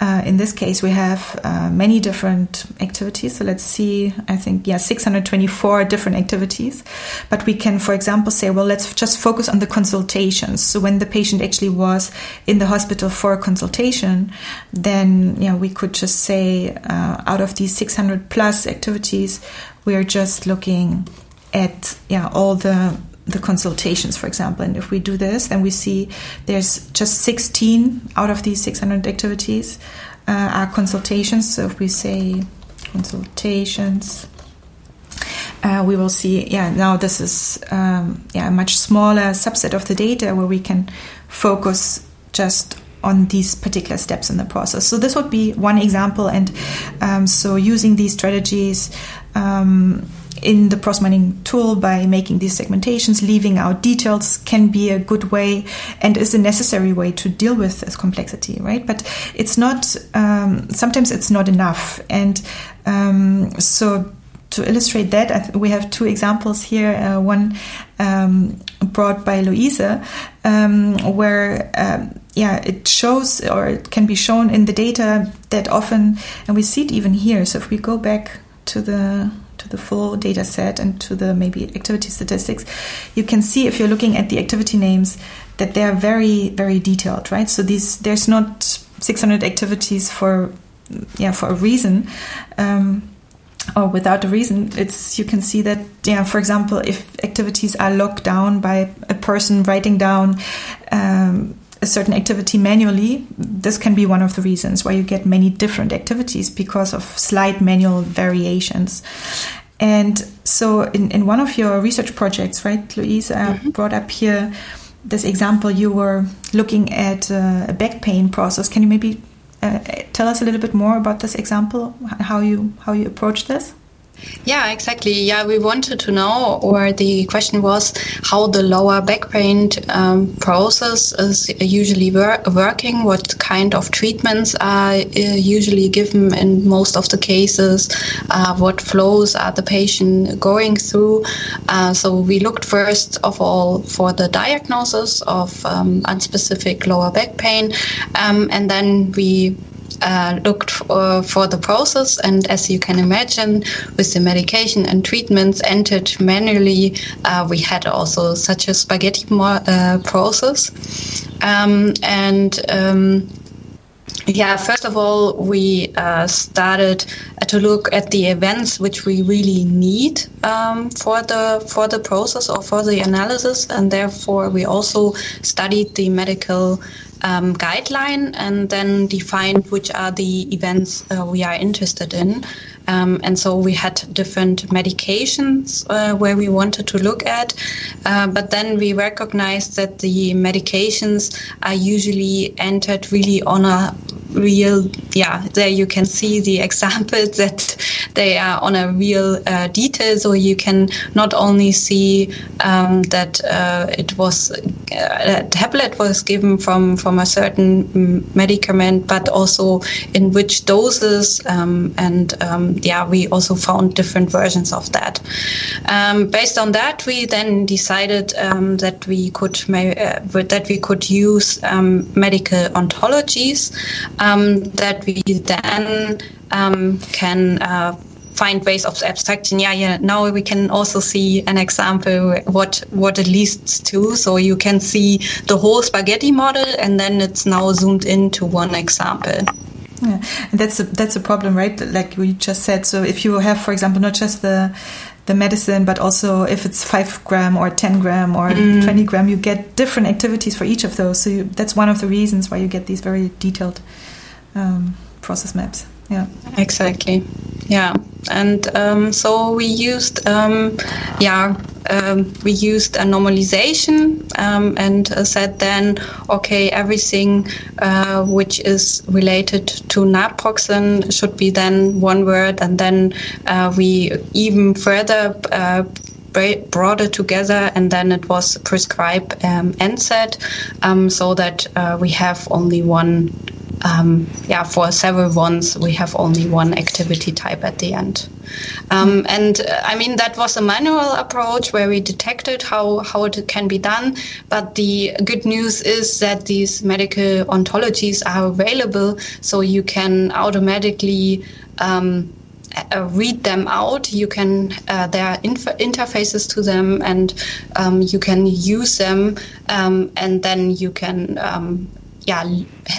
uh, in this case we have uh, many different activities. So let's see, I think yeah, 624 different activities. But we can, for example, say, well, let's just focus on the consultations. So when the patient actually was in the hospital for a consultation, then yeah, we could just say uh, out of these 600 plus activities we are just looking at yeah all the the consultations, for example. And if we do this, then we see there's just 16 out of these 600 activities uh, are consultations. So if we say consultations, uh, we will see, yeah, now this is um, yeah, a much smaller subset of the data where we can focus just on these particular steps in the process. So this would be one example. And um, so using these strategies um, in the process mining tool by making these segmentations, leaving out details can be a good way and is a necessary way to deal with this complexity, right? But it's not, um, sometimes it's not enough. And um, so to illustrate that, we have two examples here. Uh, one um, brought by Luise, um, where um, yeah, it shows or it can be shown in the data that often, and we see it even here. So if we go back to the to the full data set and to the maybe activity statistics, you can see if you're looking at the activity names that they're very very detailed, right? So these there's not 600 activities for yeah for a reason. Um, or without a reason it's you can see that yeah for example if activities are locked down by a person writing down um, a certain activity manually this can be one of the reasons why you get many different activities because of slight manual variations and so in, in one of your research projects right Luise uh, mm-hmm. brought up here this example you were looking at uh, a back pain process can you maybe uh, tell us a little bit more about this example, how you how you approach this? Yeah, exactly. Yeah, we wanted to know, or the question was how the lower back pain um, process is usually wor- working, what kind of treatments are uh, usually given in most of the cases, uh, what flows are the patient going through. Uh, so we looked first of all for the diagnosis of um, unspecific lower back pain, um, and then we uh, looked for, for, the process, and as you can imagine, with the medication and treatments entered manually, uh, we had also such a spaghetti mo- uh, process. Um, and um, yeah, first of all, we uh, started uh, to look at the events which we really need um, for the for the process or for the analysis, and therefore we also studied the medical um, guideline and then defined which are the events uh, we are interested in. Um, and so we had different medications uh, where we wanted to look at, uh, but then we recognized that the medications are usually entered really on a real, yeah, there you can see the examples that they are on a real uh, detail. So you can not only see um, that uh, it was uh, a tablet was given from from a certain mm, medicament, but also in which doses. Um, and um, yeah, we also found different versions of that. Um, based on that, we then decided um, that we could uh, that we could use um, medical ontologies that we then can uh, find ways of abstraction. Yeah, yeah. Now we can also see an example what what it leads to. So you can see the whole spaghetti model, and then it's now zoomed into one example. Yeah, and that's a, that's a problem, right? Like we just said. So if you have, for example, not just the the medicine, but also if it's five gram or ten gram or mm. twenty gram, you get different activities for each of those. So you, that's one of the reasons why you get these very detailed um, process maps. Yeah. Exactly. Yeah. And um, so we used um, yeah um, we used a normalization um, and uh, said then okay everything uh, which is related to naproxen should be then one word and then uh, we even further uh, brought it together and then it was prescribed um, NSAID um, so that uh, we have only one um, yeah, for several ones, we have only one activity type at the end. Um, and uh, I mean, that was a manual approach where we detected how, how it can be done. But the good news is that these medical ontologies are available, so you can automatically um, uh, read them out. You can uh, there are inf- interfaces to them, and um, you can use them, um, and then you can um, yeah,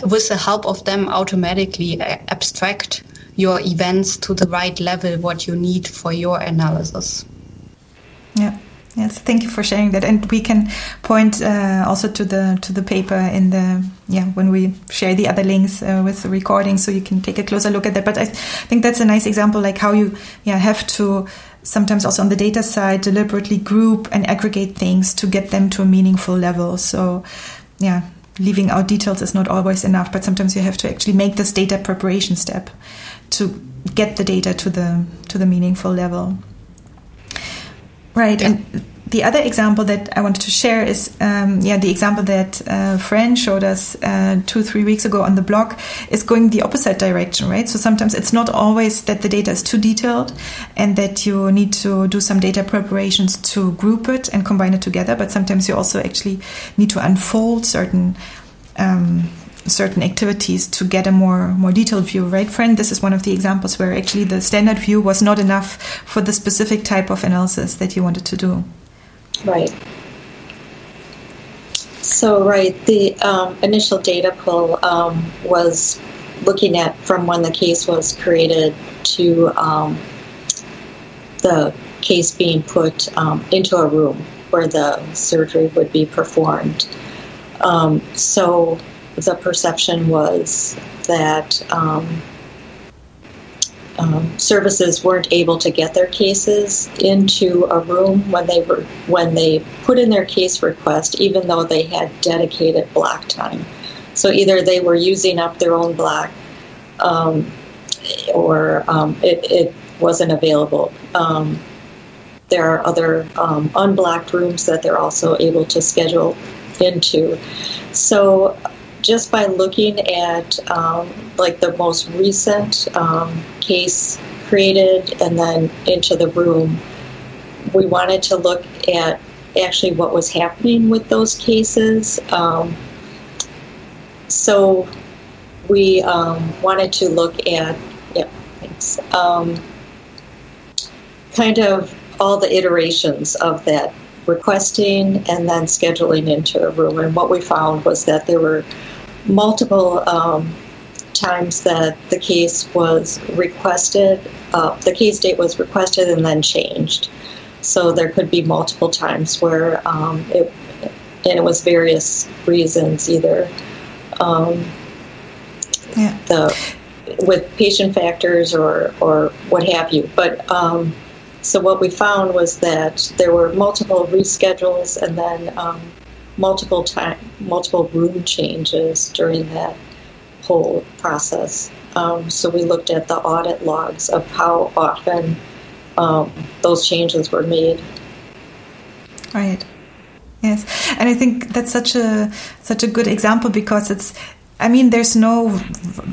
with the help of them, automatically abstract your events to the right level, what you need for your analysis. Yeah. Yes, thank you for sharing that, and we can point uh, also to the to the paper in the yeah when we share the other links uh, with the recording, so you can take a closer look at that. But I think that's a nice example, like how you yeah have to sometimes also on the data side deliberately group and aggregate things to get them to a meaningful level. So yeah, leaving out details is not always enough, but sometimes you have to actually make this data preparation step to get the data to the to the meaningful level. Right. And the other example that I wanted to share is, um, yeah, the example that uh, Fran showed us uh, two, three weeks ago on the blog is going the opposite direction, right? So sometimes it's not always that the data is too detailed and that you need to do some data preparations to group it and combine it together, but sometimes you also actually need to unfold certain um, certain activities to get a more more detailed view right Fran this is one of the examples where actually the standard view was not enough for the specific type of analysis that you wanted to do right. So right the um, initial data pull um, was looking at from when the case was created to um, the case being put um, into a room where the surgery would be performed. Um, so the perception was that um, services weren't able to get their cases into a room when they were when they put in their case request, even though they had dedicated block time. So either they were using up their own block, um, or um, it, it, wasn't available. Um, there are other um, unblocked rooms that they're also able to schedule into. So just by looking at um, like the most recent um, case created and then into the room, we wanted to look at actually what was happening with those cases. Um, so we um, wanted to look at, yeah, thanks, um, kind of all the iterations of that requesting and then scheduling into a room. And what we found was that there were multiple um, times that the case was requested, uh, the case date was requested and then changed. So there could be multiple times where um, it, and it was various reasons, either um, yeah. the with patient factors or or what have you. But um, so what we found was that there were multiple reschedules and then um, multiple time, multiple room changes during that whole process. Um, so we looked at the audit logs of how often um, those changes were made. Right. Yes, and I think that's such a such a good example because it's I mean, there's no.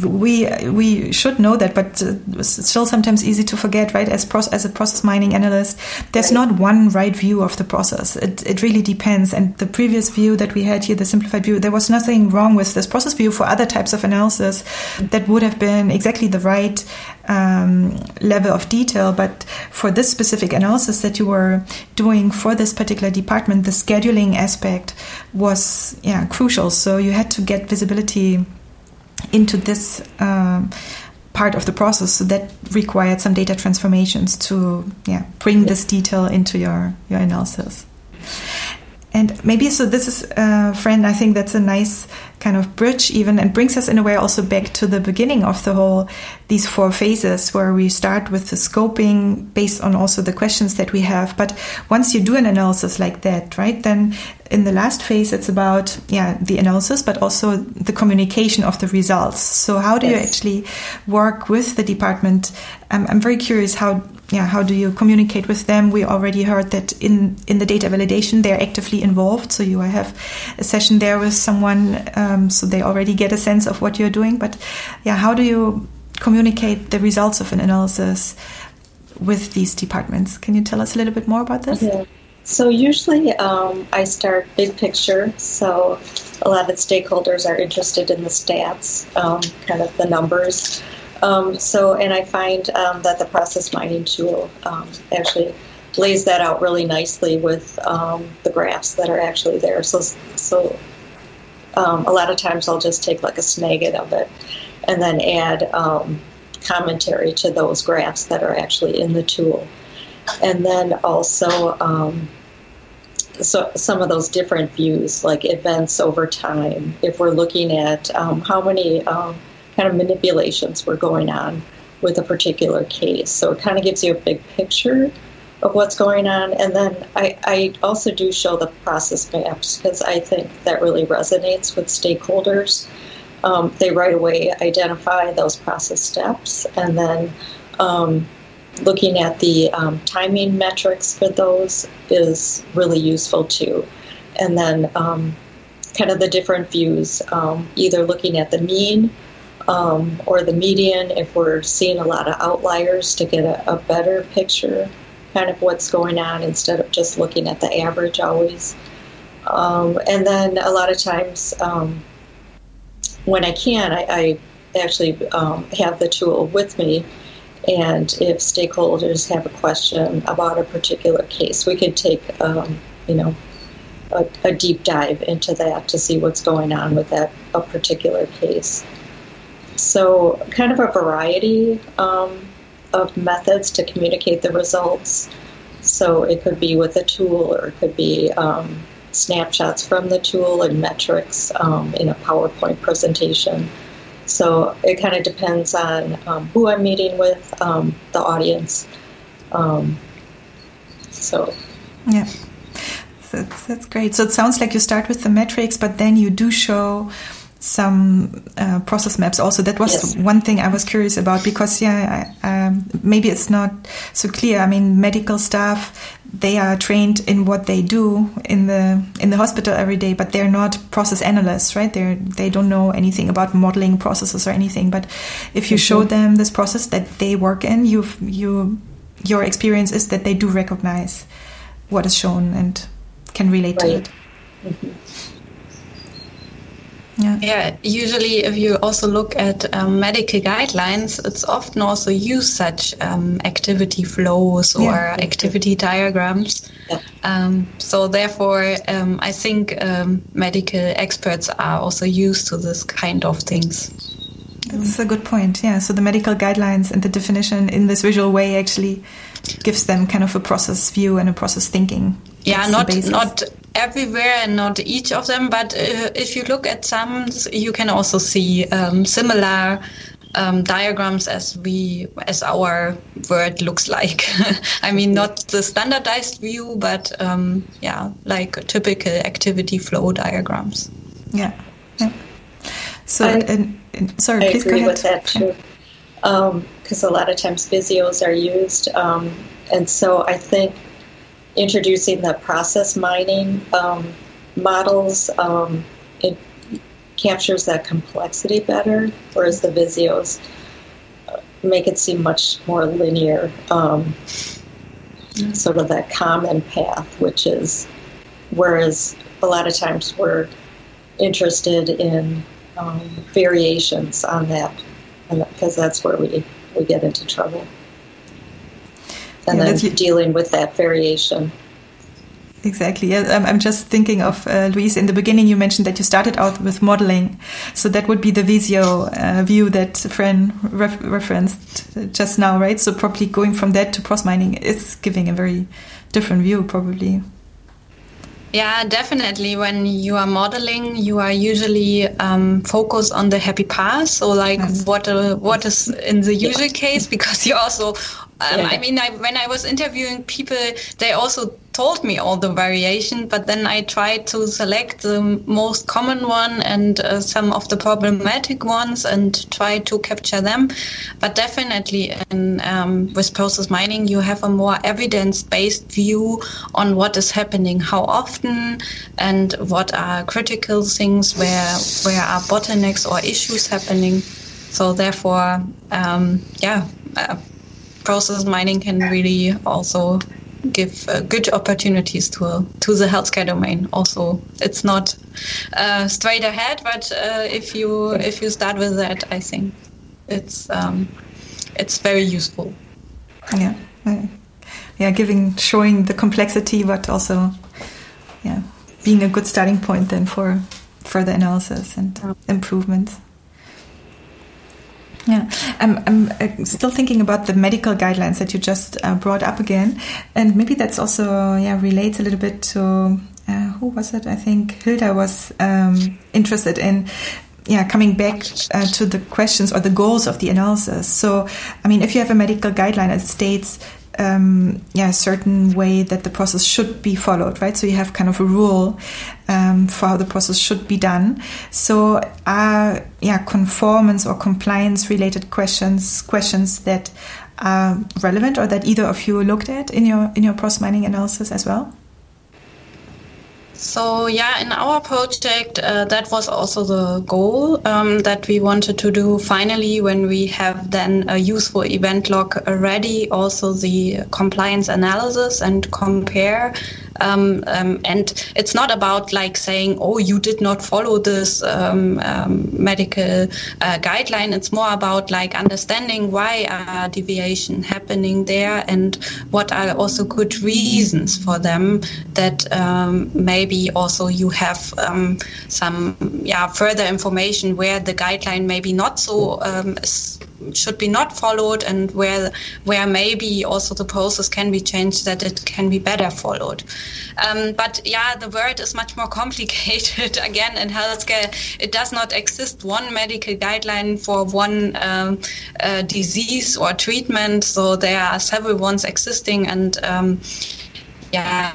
We we should know that, but uh, it's still sometimes easy to forget, right? As pros, as a process mining analyst, there's not one right view of the process. It it really depends. And the previous view that we had here, the simplified view, there was nothing wrong with this process view for other types of analysis that would have been exactly the right um, level of detail. But for this specific analysis that you were doing for this particular department, the scheduling aspect was yeah crucial. So you had to get visibility into this. Um, part of the process so that required some data transformations to yeah bring this detail into your your analysis and maybe so this is uh, Fran i think that's a nice kind of bridge even and brings us in a way also back to the beginning of the whole these four phases where we start with the scoping based on also the questions that we have. But once you do an analysis like that right then in the last phase it's about yeah the analysis but also the communication of the results so how do yes. you actually work with the department I'm, I'm very curious how yeah, how do you communicate with them? We already heard that in in the data validation they're actively involved. So you have a session there with someone, um, so they already get a sense of what you're doing. But yeah, how do you communicate the results of an analysis with these departments? Can you tell us a little bit more about this? So usually um, I start big picture. So a lot of the stakeholders are interested in the stats, um, kind of the numbers. Um, so, and I find um, that the process mining tool um, actually lays that out really nicely with um, the graphs that are actually there. So, so a lot of times I'll just take like a Snagit of it and then add commentary to those graphs that are actually in the tool. And then also so some of those different views, like events over time. If we're looking at um, how many um, kind of manipulations were going on with a particular case, so it kind of gives you a big picture of what's going on. And then I, I also do show the process maps because I think that really resonates with stakeholders. Um, they right away identify those process steps and then um, looking at the um, timing metrics for those is really useful too. And then um, kind of the different views, um, either looking at the mean um, or the median if we're seeing a lot of outliers to get a, a, better picture kind of what's going on instead of just looking at the average always. Um, and then a lot of times when I can, I, I actually have the tool with me and if stakeholders have a question about a particular case, we could take, um, you know, a, a, deep dive into that to see what's going on with that a particular case. So, kind of a variety um, of methods to communicate the results. So, it could be with a tool, or it could be um, snapshots from the tool and metrics um, in a PowerPoint presentation. So it kind of depends on um, who I'm meeting with, um, the audience. Um, so, yeah. That's, that's great. So it sounds like you start with the metrics, but then you do show some uh, process maps also that was yes. one thing i was curious about because yeah I, um, maybe it's not so clear i mean medical staff they are trained in what they do in the in the hospital every day but they're not process analysts right they they don't know anything about modeling processes or anything but if you show them this process that they work in you you your experience is that they do recognize what is shown and can relate right. to it mm-hmm. Yeah. yeah, usually if you also look at um, medical guidelines, it's often also used such um, activity flows or yeah. activity diagrams. Yeah. Um, so therefore, um, I think um, medical experts are also used to this kind of things. That's a good point. Yeah, so the medical guidelines and the definition in this visual way actually gives them kind of a process view and a process thinking. Yeah, not not everywhere and not each of them, but uh, if you look at some, you can also see um, similar um, diagrams as we as our word looks like. I mean, not the standardized view, but um, yeah, like typical activity flow diagrams. Yeah. yeah. So, I, and, and, sorry, I please agree go ahead. with that too. Because um, a lot of times Visios are used, um, and so I think introducing the process mining um, models, um, it captures that complexity better, whereas the Visios uh, make it seem much more linear, um, sort of that common path, which is, whereas a lot of times we're interested in um, variations on that, because that's where we, we get into trouble and yeah, then dealing with that variation. Exactly. Yeah, I'm just thinking of uh, Luise. In the beginning, you mentioned that you started out with modeling, so that would be the Visio uh, view that Fran ref referenced just now, right? So probably going from that to process mining is giving a very different view, probably. Yeah, definitely. When you are modeling, you are usually um, focused on the happy path. So, like, yes. what uh, what is in the usual case, because you also um, yeah. I mean, I, when I was interviewing people, they also told me all the variation, but then I tried to select the most common one and uh, some of the problematic ones and try to capture them. But definitely, in, um, with process mining, you have a more evidence-based view on what is happening, how often, and what are critical things, where where are bottlenecks or issues happening. So therefore, um, yeah. Uh, process mining can really also give uh, good opportunities to to the healthcare domain. Also, it's not uh, straight ahead, but uh, if you if you start with that, I think it's um, it's very useful. Yeah, yeah, giving showing the complexity, but also yeah, being a good starting point then for further analysis and improvements. Yeah, I'm, I'm uh, still thinking about the medical guidelines that you just uh, brought up again, and maybe that's also yeah relates a little bit to who was it? I think Hilda was um, interested in yeah, coming back uh, to the questions or the goals of the analysis. So, I mean, if you have a medical guideline that states, um, yeah, a certain way that the process should be followed, right? So you have kind of a rule um, for how the process should be done. So, are yeah, conformance or compliance related questions questions that are relevant or that either of you looked at in your in your process mining analysis as well? So yeah, in our project, uh, that was also the goal um, that we wanted to do. Finally, when we have then a useful event log ready, also the compliance analysis and compare um, um, and it's not about like saying, oh, you did not follow this um, um medical uh, guideline. It's more about like understanding why are deviation happening there and what are also good reasons for them that um, maybe also you have um, some yeah further information where the guideline maybe not so should be not followed and where where maybe also the process can be changed that it can be better followed. Um, but yeah, the world is much more complicated. Again, in healthcare, it does not exist one medical guideline for one um, uh, disease or treatment. So there are several ones existing and. Um, yeah,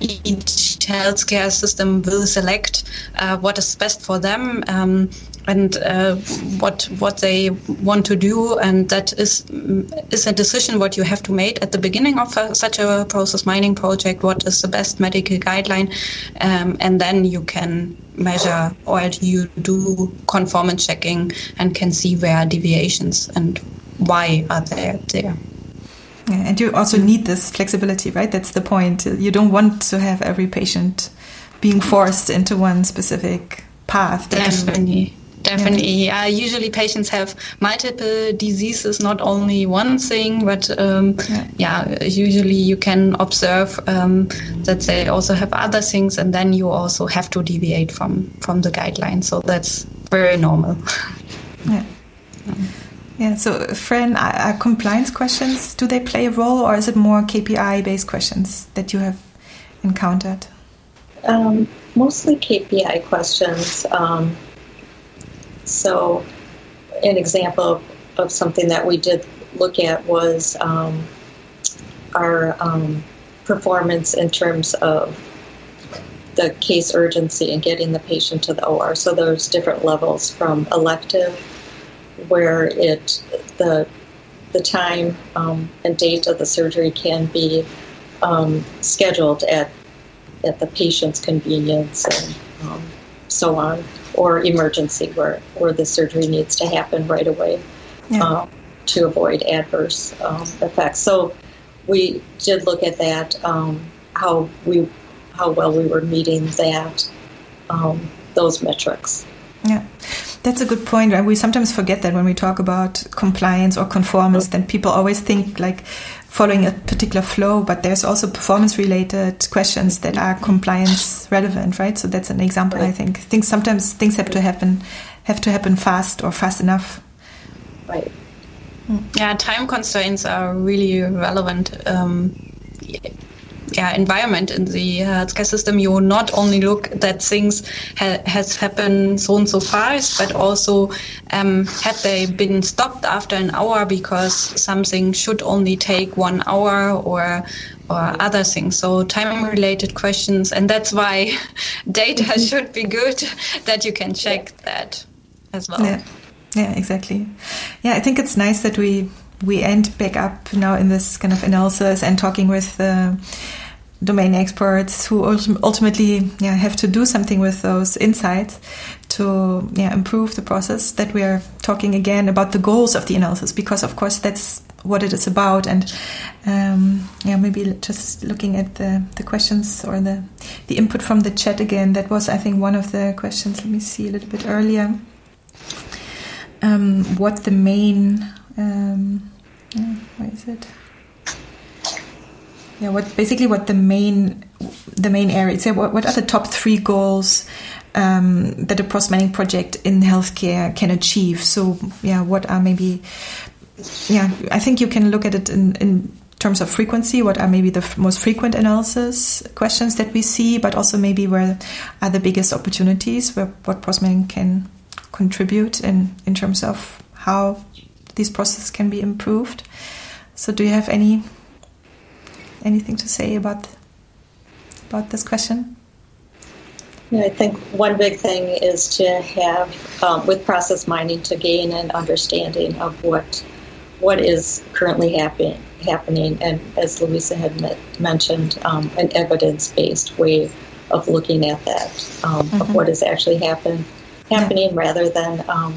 each healthcare system will select uh, what is best for them. Um, and uh, what what they want to do, and that is is a decision what you have to make at the beginning of a, such a process mining project. What is the best medical guideline, um, and then you can measure or you do conformance checking and can see where are deviations and why are they there. Yeah, and you also need this flexibility, right? That's the point. You don't want to have every patient being forced into one specific path. Definitely. Definitely. Yeah. Uh, usually patients have multiple diseases, not only one thing, but um, yeah. yeah. usually you can observe um, that they also have other things, and then you also have to deviate from from the guidelines. So that's very normal. Yeah. Yeah. So, Fran, are compliance questions do they play a role, or is it more KPI based questions that you have encountered? Um, mostly KPI questions. Um, so, an example of, of something that we did look at was um, our um, performance in terms of the case urgency and getting the patient to the OR. So there's different levels from elective, where it the the time um, and date of the surgery can be um, scheduled at at the patient's convenience and um, so on or emergency where, where the surgery needs to happen right away yeah. um, to avoid adverse um, effects. So we did look at that, um, how we how well we were meeting that um, those metrics. Yeah. That's a good point. We sometimes forget that when we talk about compliance or conformance, then people always think like following a particular flow, but there's also performance related questions that are compliance relevant, right? So that's an example. Right. I think things sometimes things have to happen have to happen fast or fast enough. Right. Yeah, time constraints are really relevant. Um, yeah, environment in the healthcare system, you not only look that things ha- has happened so and so fast, but also um, had they been stopped after an hour because something should only take one hour or or other things. So time related questions, and that's why data mm-hmm. should be good that you can check that as well. Yeah. yeah, exactly. Yeah, I think it's nice that we we end back up now in this kind of analysis and talking with uh, domain experts who ultimately yeah, have to do something with those insights to yeah, improve the process that we are talking again about the goals of the analysis because of course that's what it is about. And um, yeah maybe just looking at the, the questions or the the input from the chat again that was I think one of the questions. Let me see a little bit earlier. Um, what the main um, where is it? Yeah what basically what the main the main areas so what, what are the top three goals um, that a process mining project in healthcare can achieve? So yeah what are maybe yeah i think you can look at it in, in terms of frequency, what are maybe the f- most frequent analysis questions that we see, but also maybe where are the biggest opportunities where what Process can contribute in, in terms of how these processes can be improved. So, do you have any anything to say about about this question? Yeah, I think one big thing is to have, um, with process mining, to gain an understanding of what what is currently happening, happening, and as Luise had met, mentioned, um, an evidence-based way of looking at that, um, mm-hmm. of what is actually happen, happening, yeah. rather than um,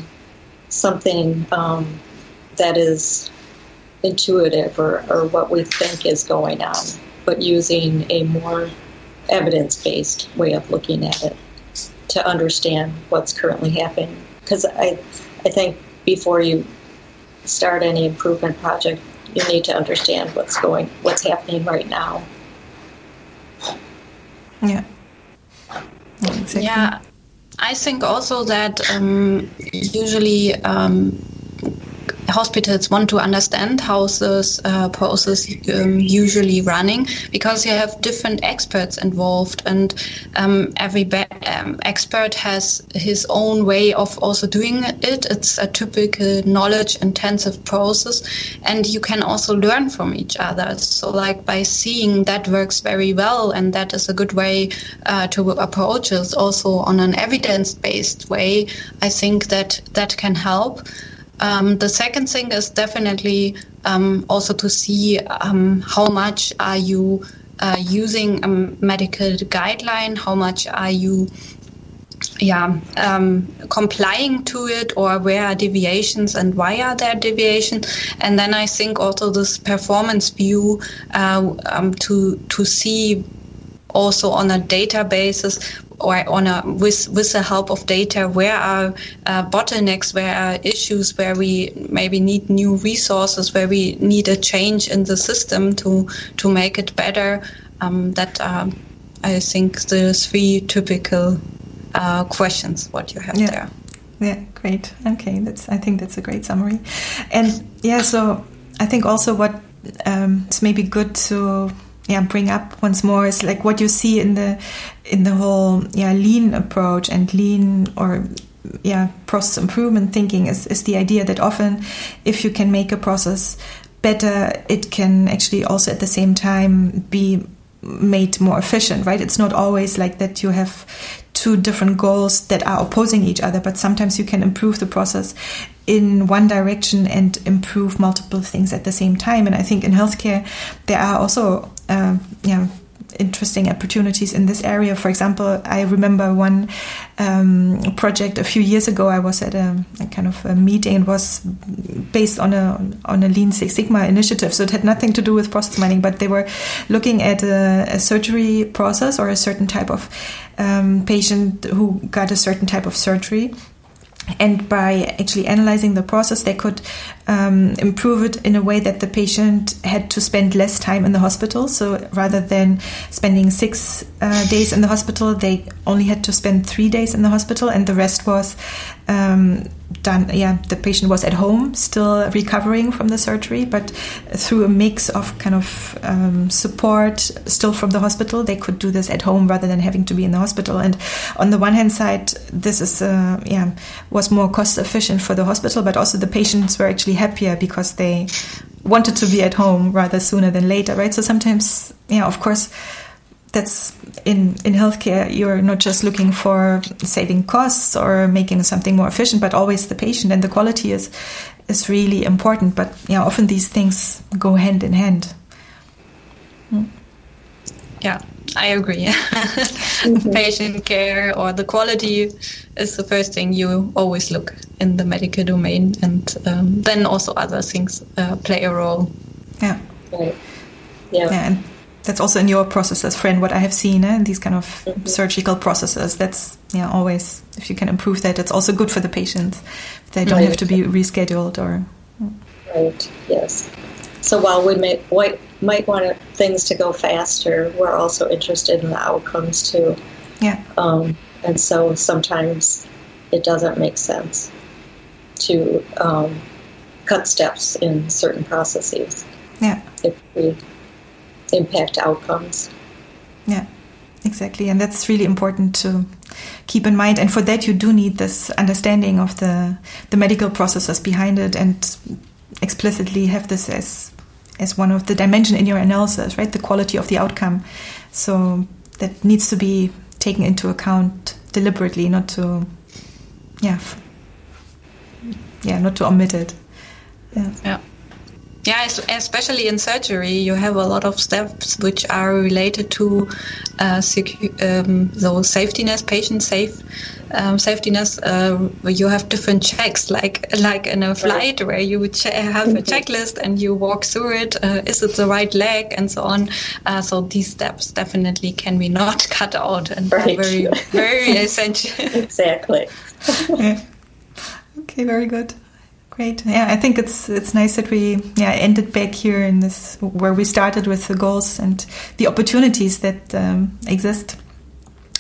something um, that is intuitive or, or what we think is going on, but using a more evidence-based way of looking at it to understand what's currently happening. Because I, I think before you start any improvement project, you need to understand what's going, what's happening right now. Yeah. Exactly. Yeah, I think also that um, usually um, hospitals want to understand how this uh, process um, usually running because you have different experts involved and um, every um, expert has his own way of also doing it. It's a typical knowledge intensive process and you can also learn from each other. So like by seeing that works very well and that is a good way uh, to approach it also on an evidence based way i think that that can help um, the second thing is definitely um, also to see um, how much are you uh, using a medical guideline, how much are you yeah, um, complying to it or where are deviations and why are there deviations? And then I think also this performance view uh, um, to to see also on a databases or on a with with the help of data where are uh, bottlenecks where are issues where we maybe need new resources where we need a change in the system to to make it better um, that um, I think the three typical uh, questions what you have yeah. there. Yeah great. Okay that's I think that's a great summary. And yeah so I think also what um, it's maybe good to yeah bring up once more is like what you see in the in the whole yeah lean approach and lean or yeah process improvement thinking is, is the idea that often if you can make a process better it can actually also at the same time be made more efficient right? It's not always like that you have two different goals that are opposing each other but sometimes you can improve the process in one direction and improve multiple things at the same time. And i think in healthcare there are also uh, yeah interesting opportunities in this area. For example, I remember one um, project a few years ago. I was at a, a, kind of a meeting. It was based on a on a Lean Six Sigma initiative, so it had nothing to do with process mining. But they were looking at a, a surgery process or a certain type of um, patient who got a certain type of surgery and by actually analyzing the process, they could um, improve it in a way that the patient had to spend less time in the hospital. So rather than spending six uh, days in the hospital, they only had to spend three days in the hospital, and the rest was um, done. Yeah, the patient was at home, still recovering from the surgery, but through a mix of kind of um, support, still from the hospital, they could do this at home rather than having to be in the hospital. And on the one hand side, this is uh, yeah was more cost efficient for the hospital, but also the patients were actually happier because they wanted to be at home rather sooner than later, right? So sometimes, yeah, of course that's in in healthcare you're not just looking for saving costs or making something more efficient but always the patient and the quality is is really important but yeah often these things go hand in hand hmm. yeah i agree mm-hmm. patient care or the quality is the first thing you always look in the medical domain and um, then also other things uh, play a role yeah right. yeah, yeah that's also in your processes, Fran. What I have seen eh, in these kind of mm-hmm. surgical processes. That's yeah, always if you can improve that, it's also good for the patients. They don't right. have to be rescheduled or. Right. Yes. So while we may, might might want things to go faster, we're also interested in the outcomes too. Yeah. Um, and so sometimes it doesn't make sense to um, cut steps in certain processes. Yeah. If we impact outcomes. Yeah, exactly. And that's really important to keep in mind. And for that, you do need this understanding of the, the medical processes behind it and explicitly have this as, as one of the dimension in your analysis, right? The quality of the outcome. So that needs to be taken into account deliberately, not to, yeah, yeah, not to omit it. Yeah. Yeah. Yeah, especially in surgery, you have a lot of steps which are related to uh, um, those safetiness, patient safe um, safetiness. Uh, you have different checks, like like in a flight right. where you would have a checklist and you walk through it. Uh, is it the right leg and so on? Uh, so these steps definitely can be not cut out and right. are very very essential. exactly. yeah. Okay, very good. Great. Yeah, I think it's it's nice that we yeah ended back here in this where we started with the goals and the opportunities that um, exist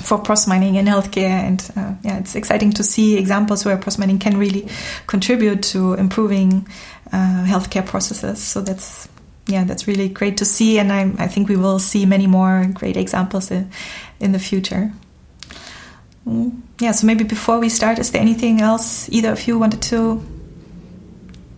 for process mining in healthcare. And uh, yeah, it's exciting to see examples where process mining can really contribute to improving uh, healthcare processes. So that's yeah, that's really great to see. And I, I think we will see many more great examples in, in the future. Mm. Yeah, so maybe before we start, is there anything else either of you wanted to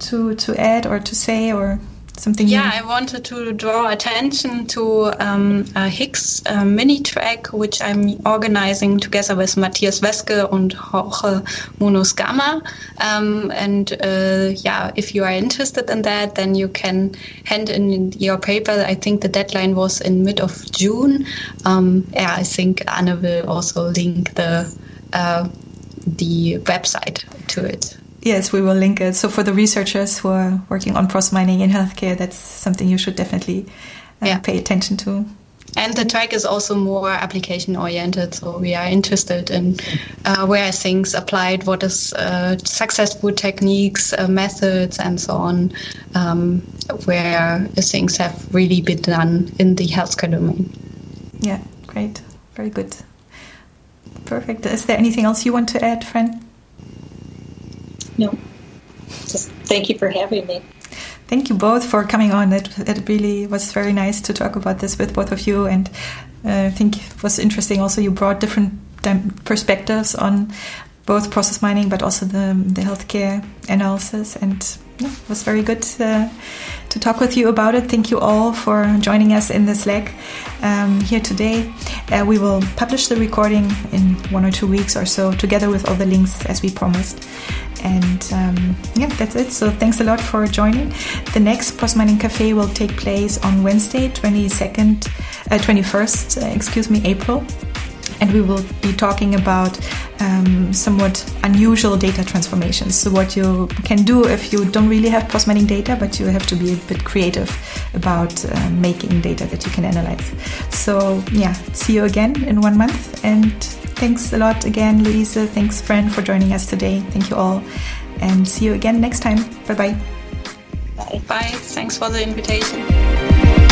to to add or to say or something? Yeah, new? I wanted to draw attention to um, a HICSS uh, mini track, which I'm organizing together with Mathias Weske and Jorge Munoz Gama. Um, and uh, yeah, if you are interested in that, then you can hand in your paper. I think the deadline was in mid of June. Um, yeah, I think Anne will also link the uh, the website to it. Yes, we will link it. So for the researchers who are working on process mining in healthcare, that's something you should definitely uh, yeah. pay attention to. And the track is also more application oriented. So we are interested in uh, where things applied, what is uh, successful techniques, uh, methods, and so on, um, where things have really been done in the healthcare domain. Yeah, great. Very good. Perfect. Is there anything else you want to add, Fran? No. Just thank you for having me. Thank you both for coming on. It, it really was very nice to talk about this with both of you, and uh, I think it was interesting. Also, you brought different perspectives on both process mining, but also the the healthcare analysis, and yeah, it was very good uh, to talk with you about it. Thank you all for joining us in this Slack um, here today. Uh, we will publish the recording in one or two weeks or so, together with all the links as we promised. And um, yeah, that's it. So thanks a lot for joining. The next Process Mining Cafe will take place on Wednesday, 22nd, uh, 21st, uh, excuse me, April. And we will be talking about um, somewhat unusual data transformations. So, what you can do if you don't really have process mining data, but you have to be a bit creative about uh, making data that you can analyze. So, yeah, see you again in one month. And Thanks a lot again, Luise. Thanks, Fran, for joining us today. Thank you all. And see you again next time. Bye-bye. Bye. Bye. Thanks for the invitation.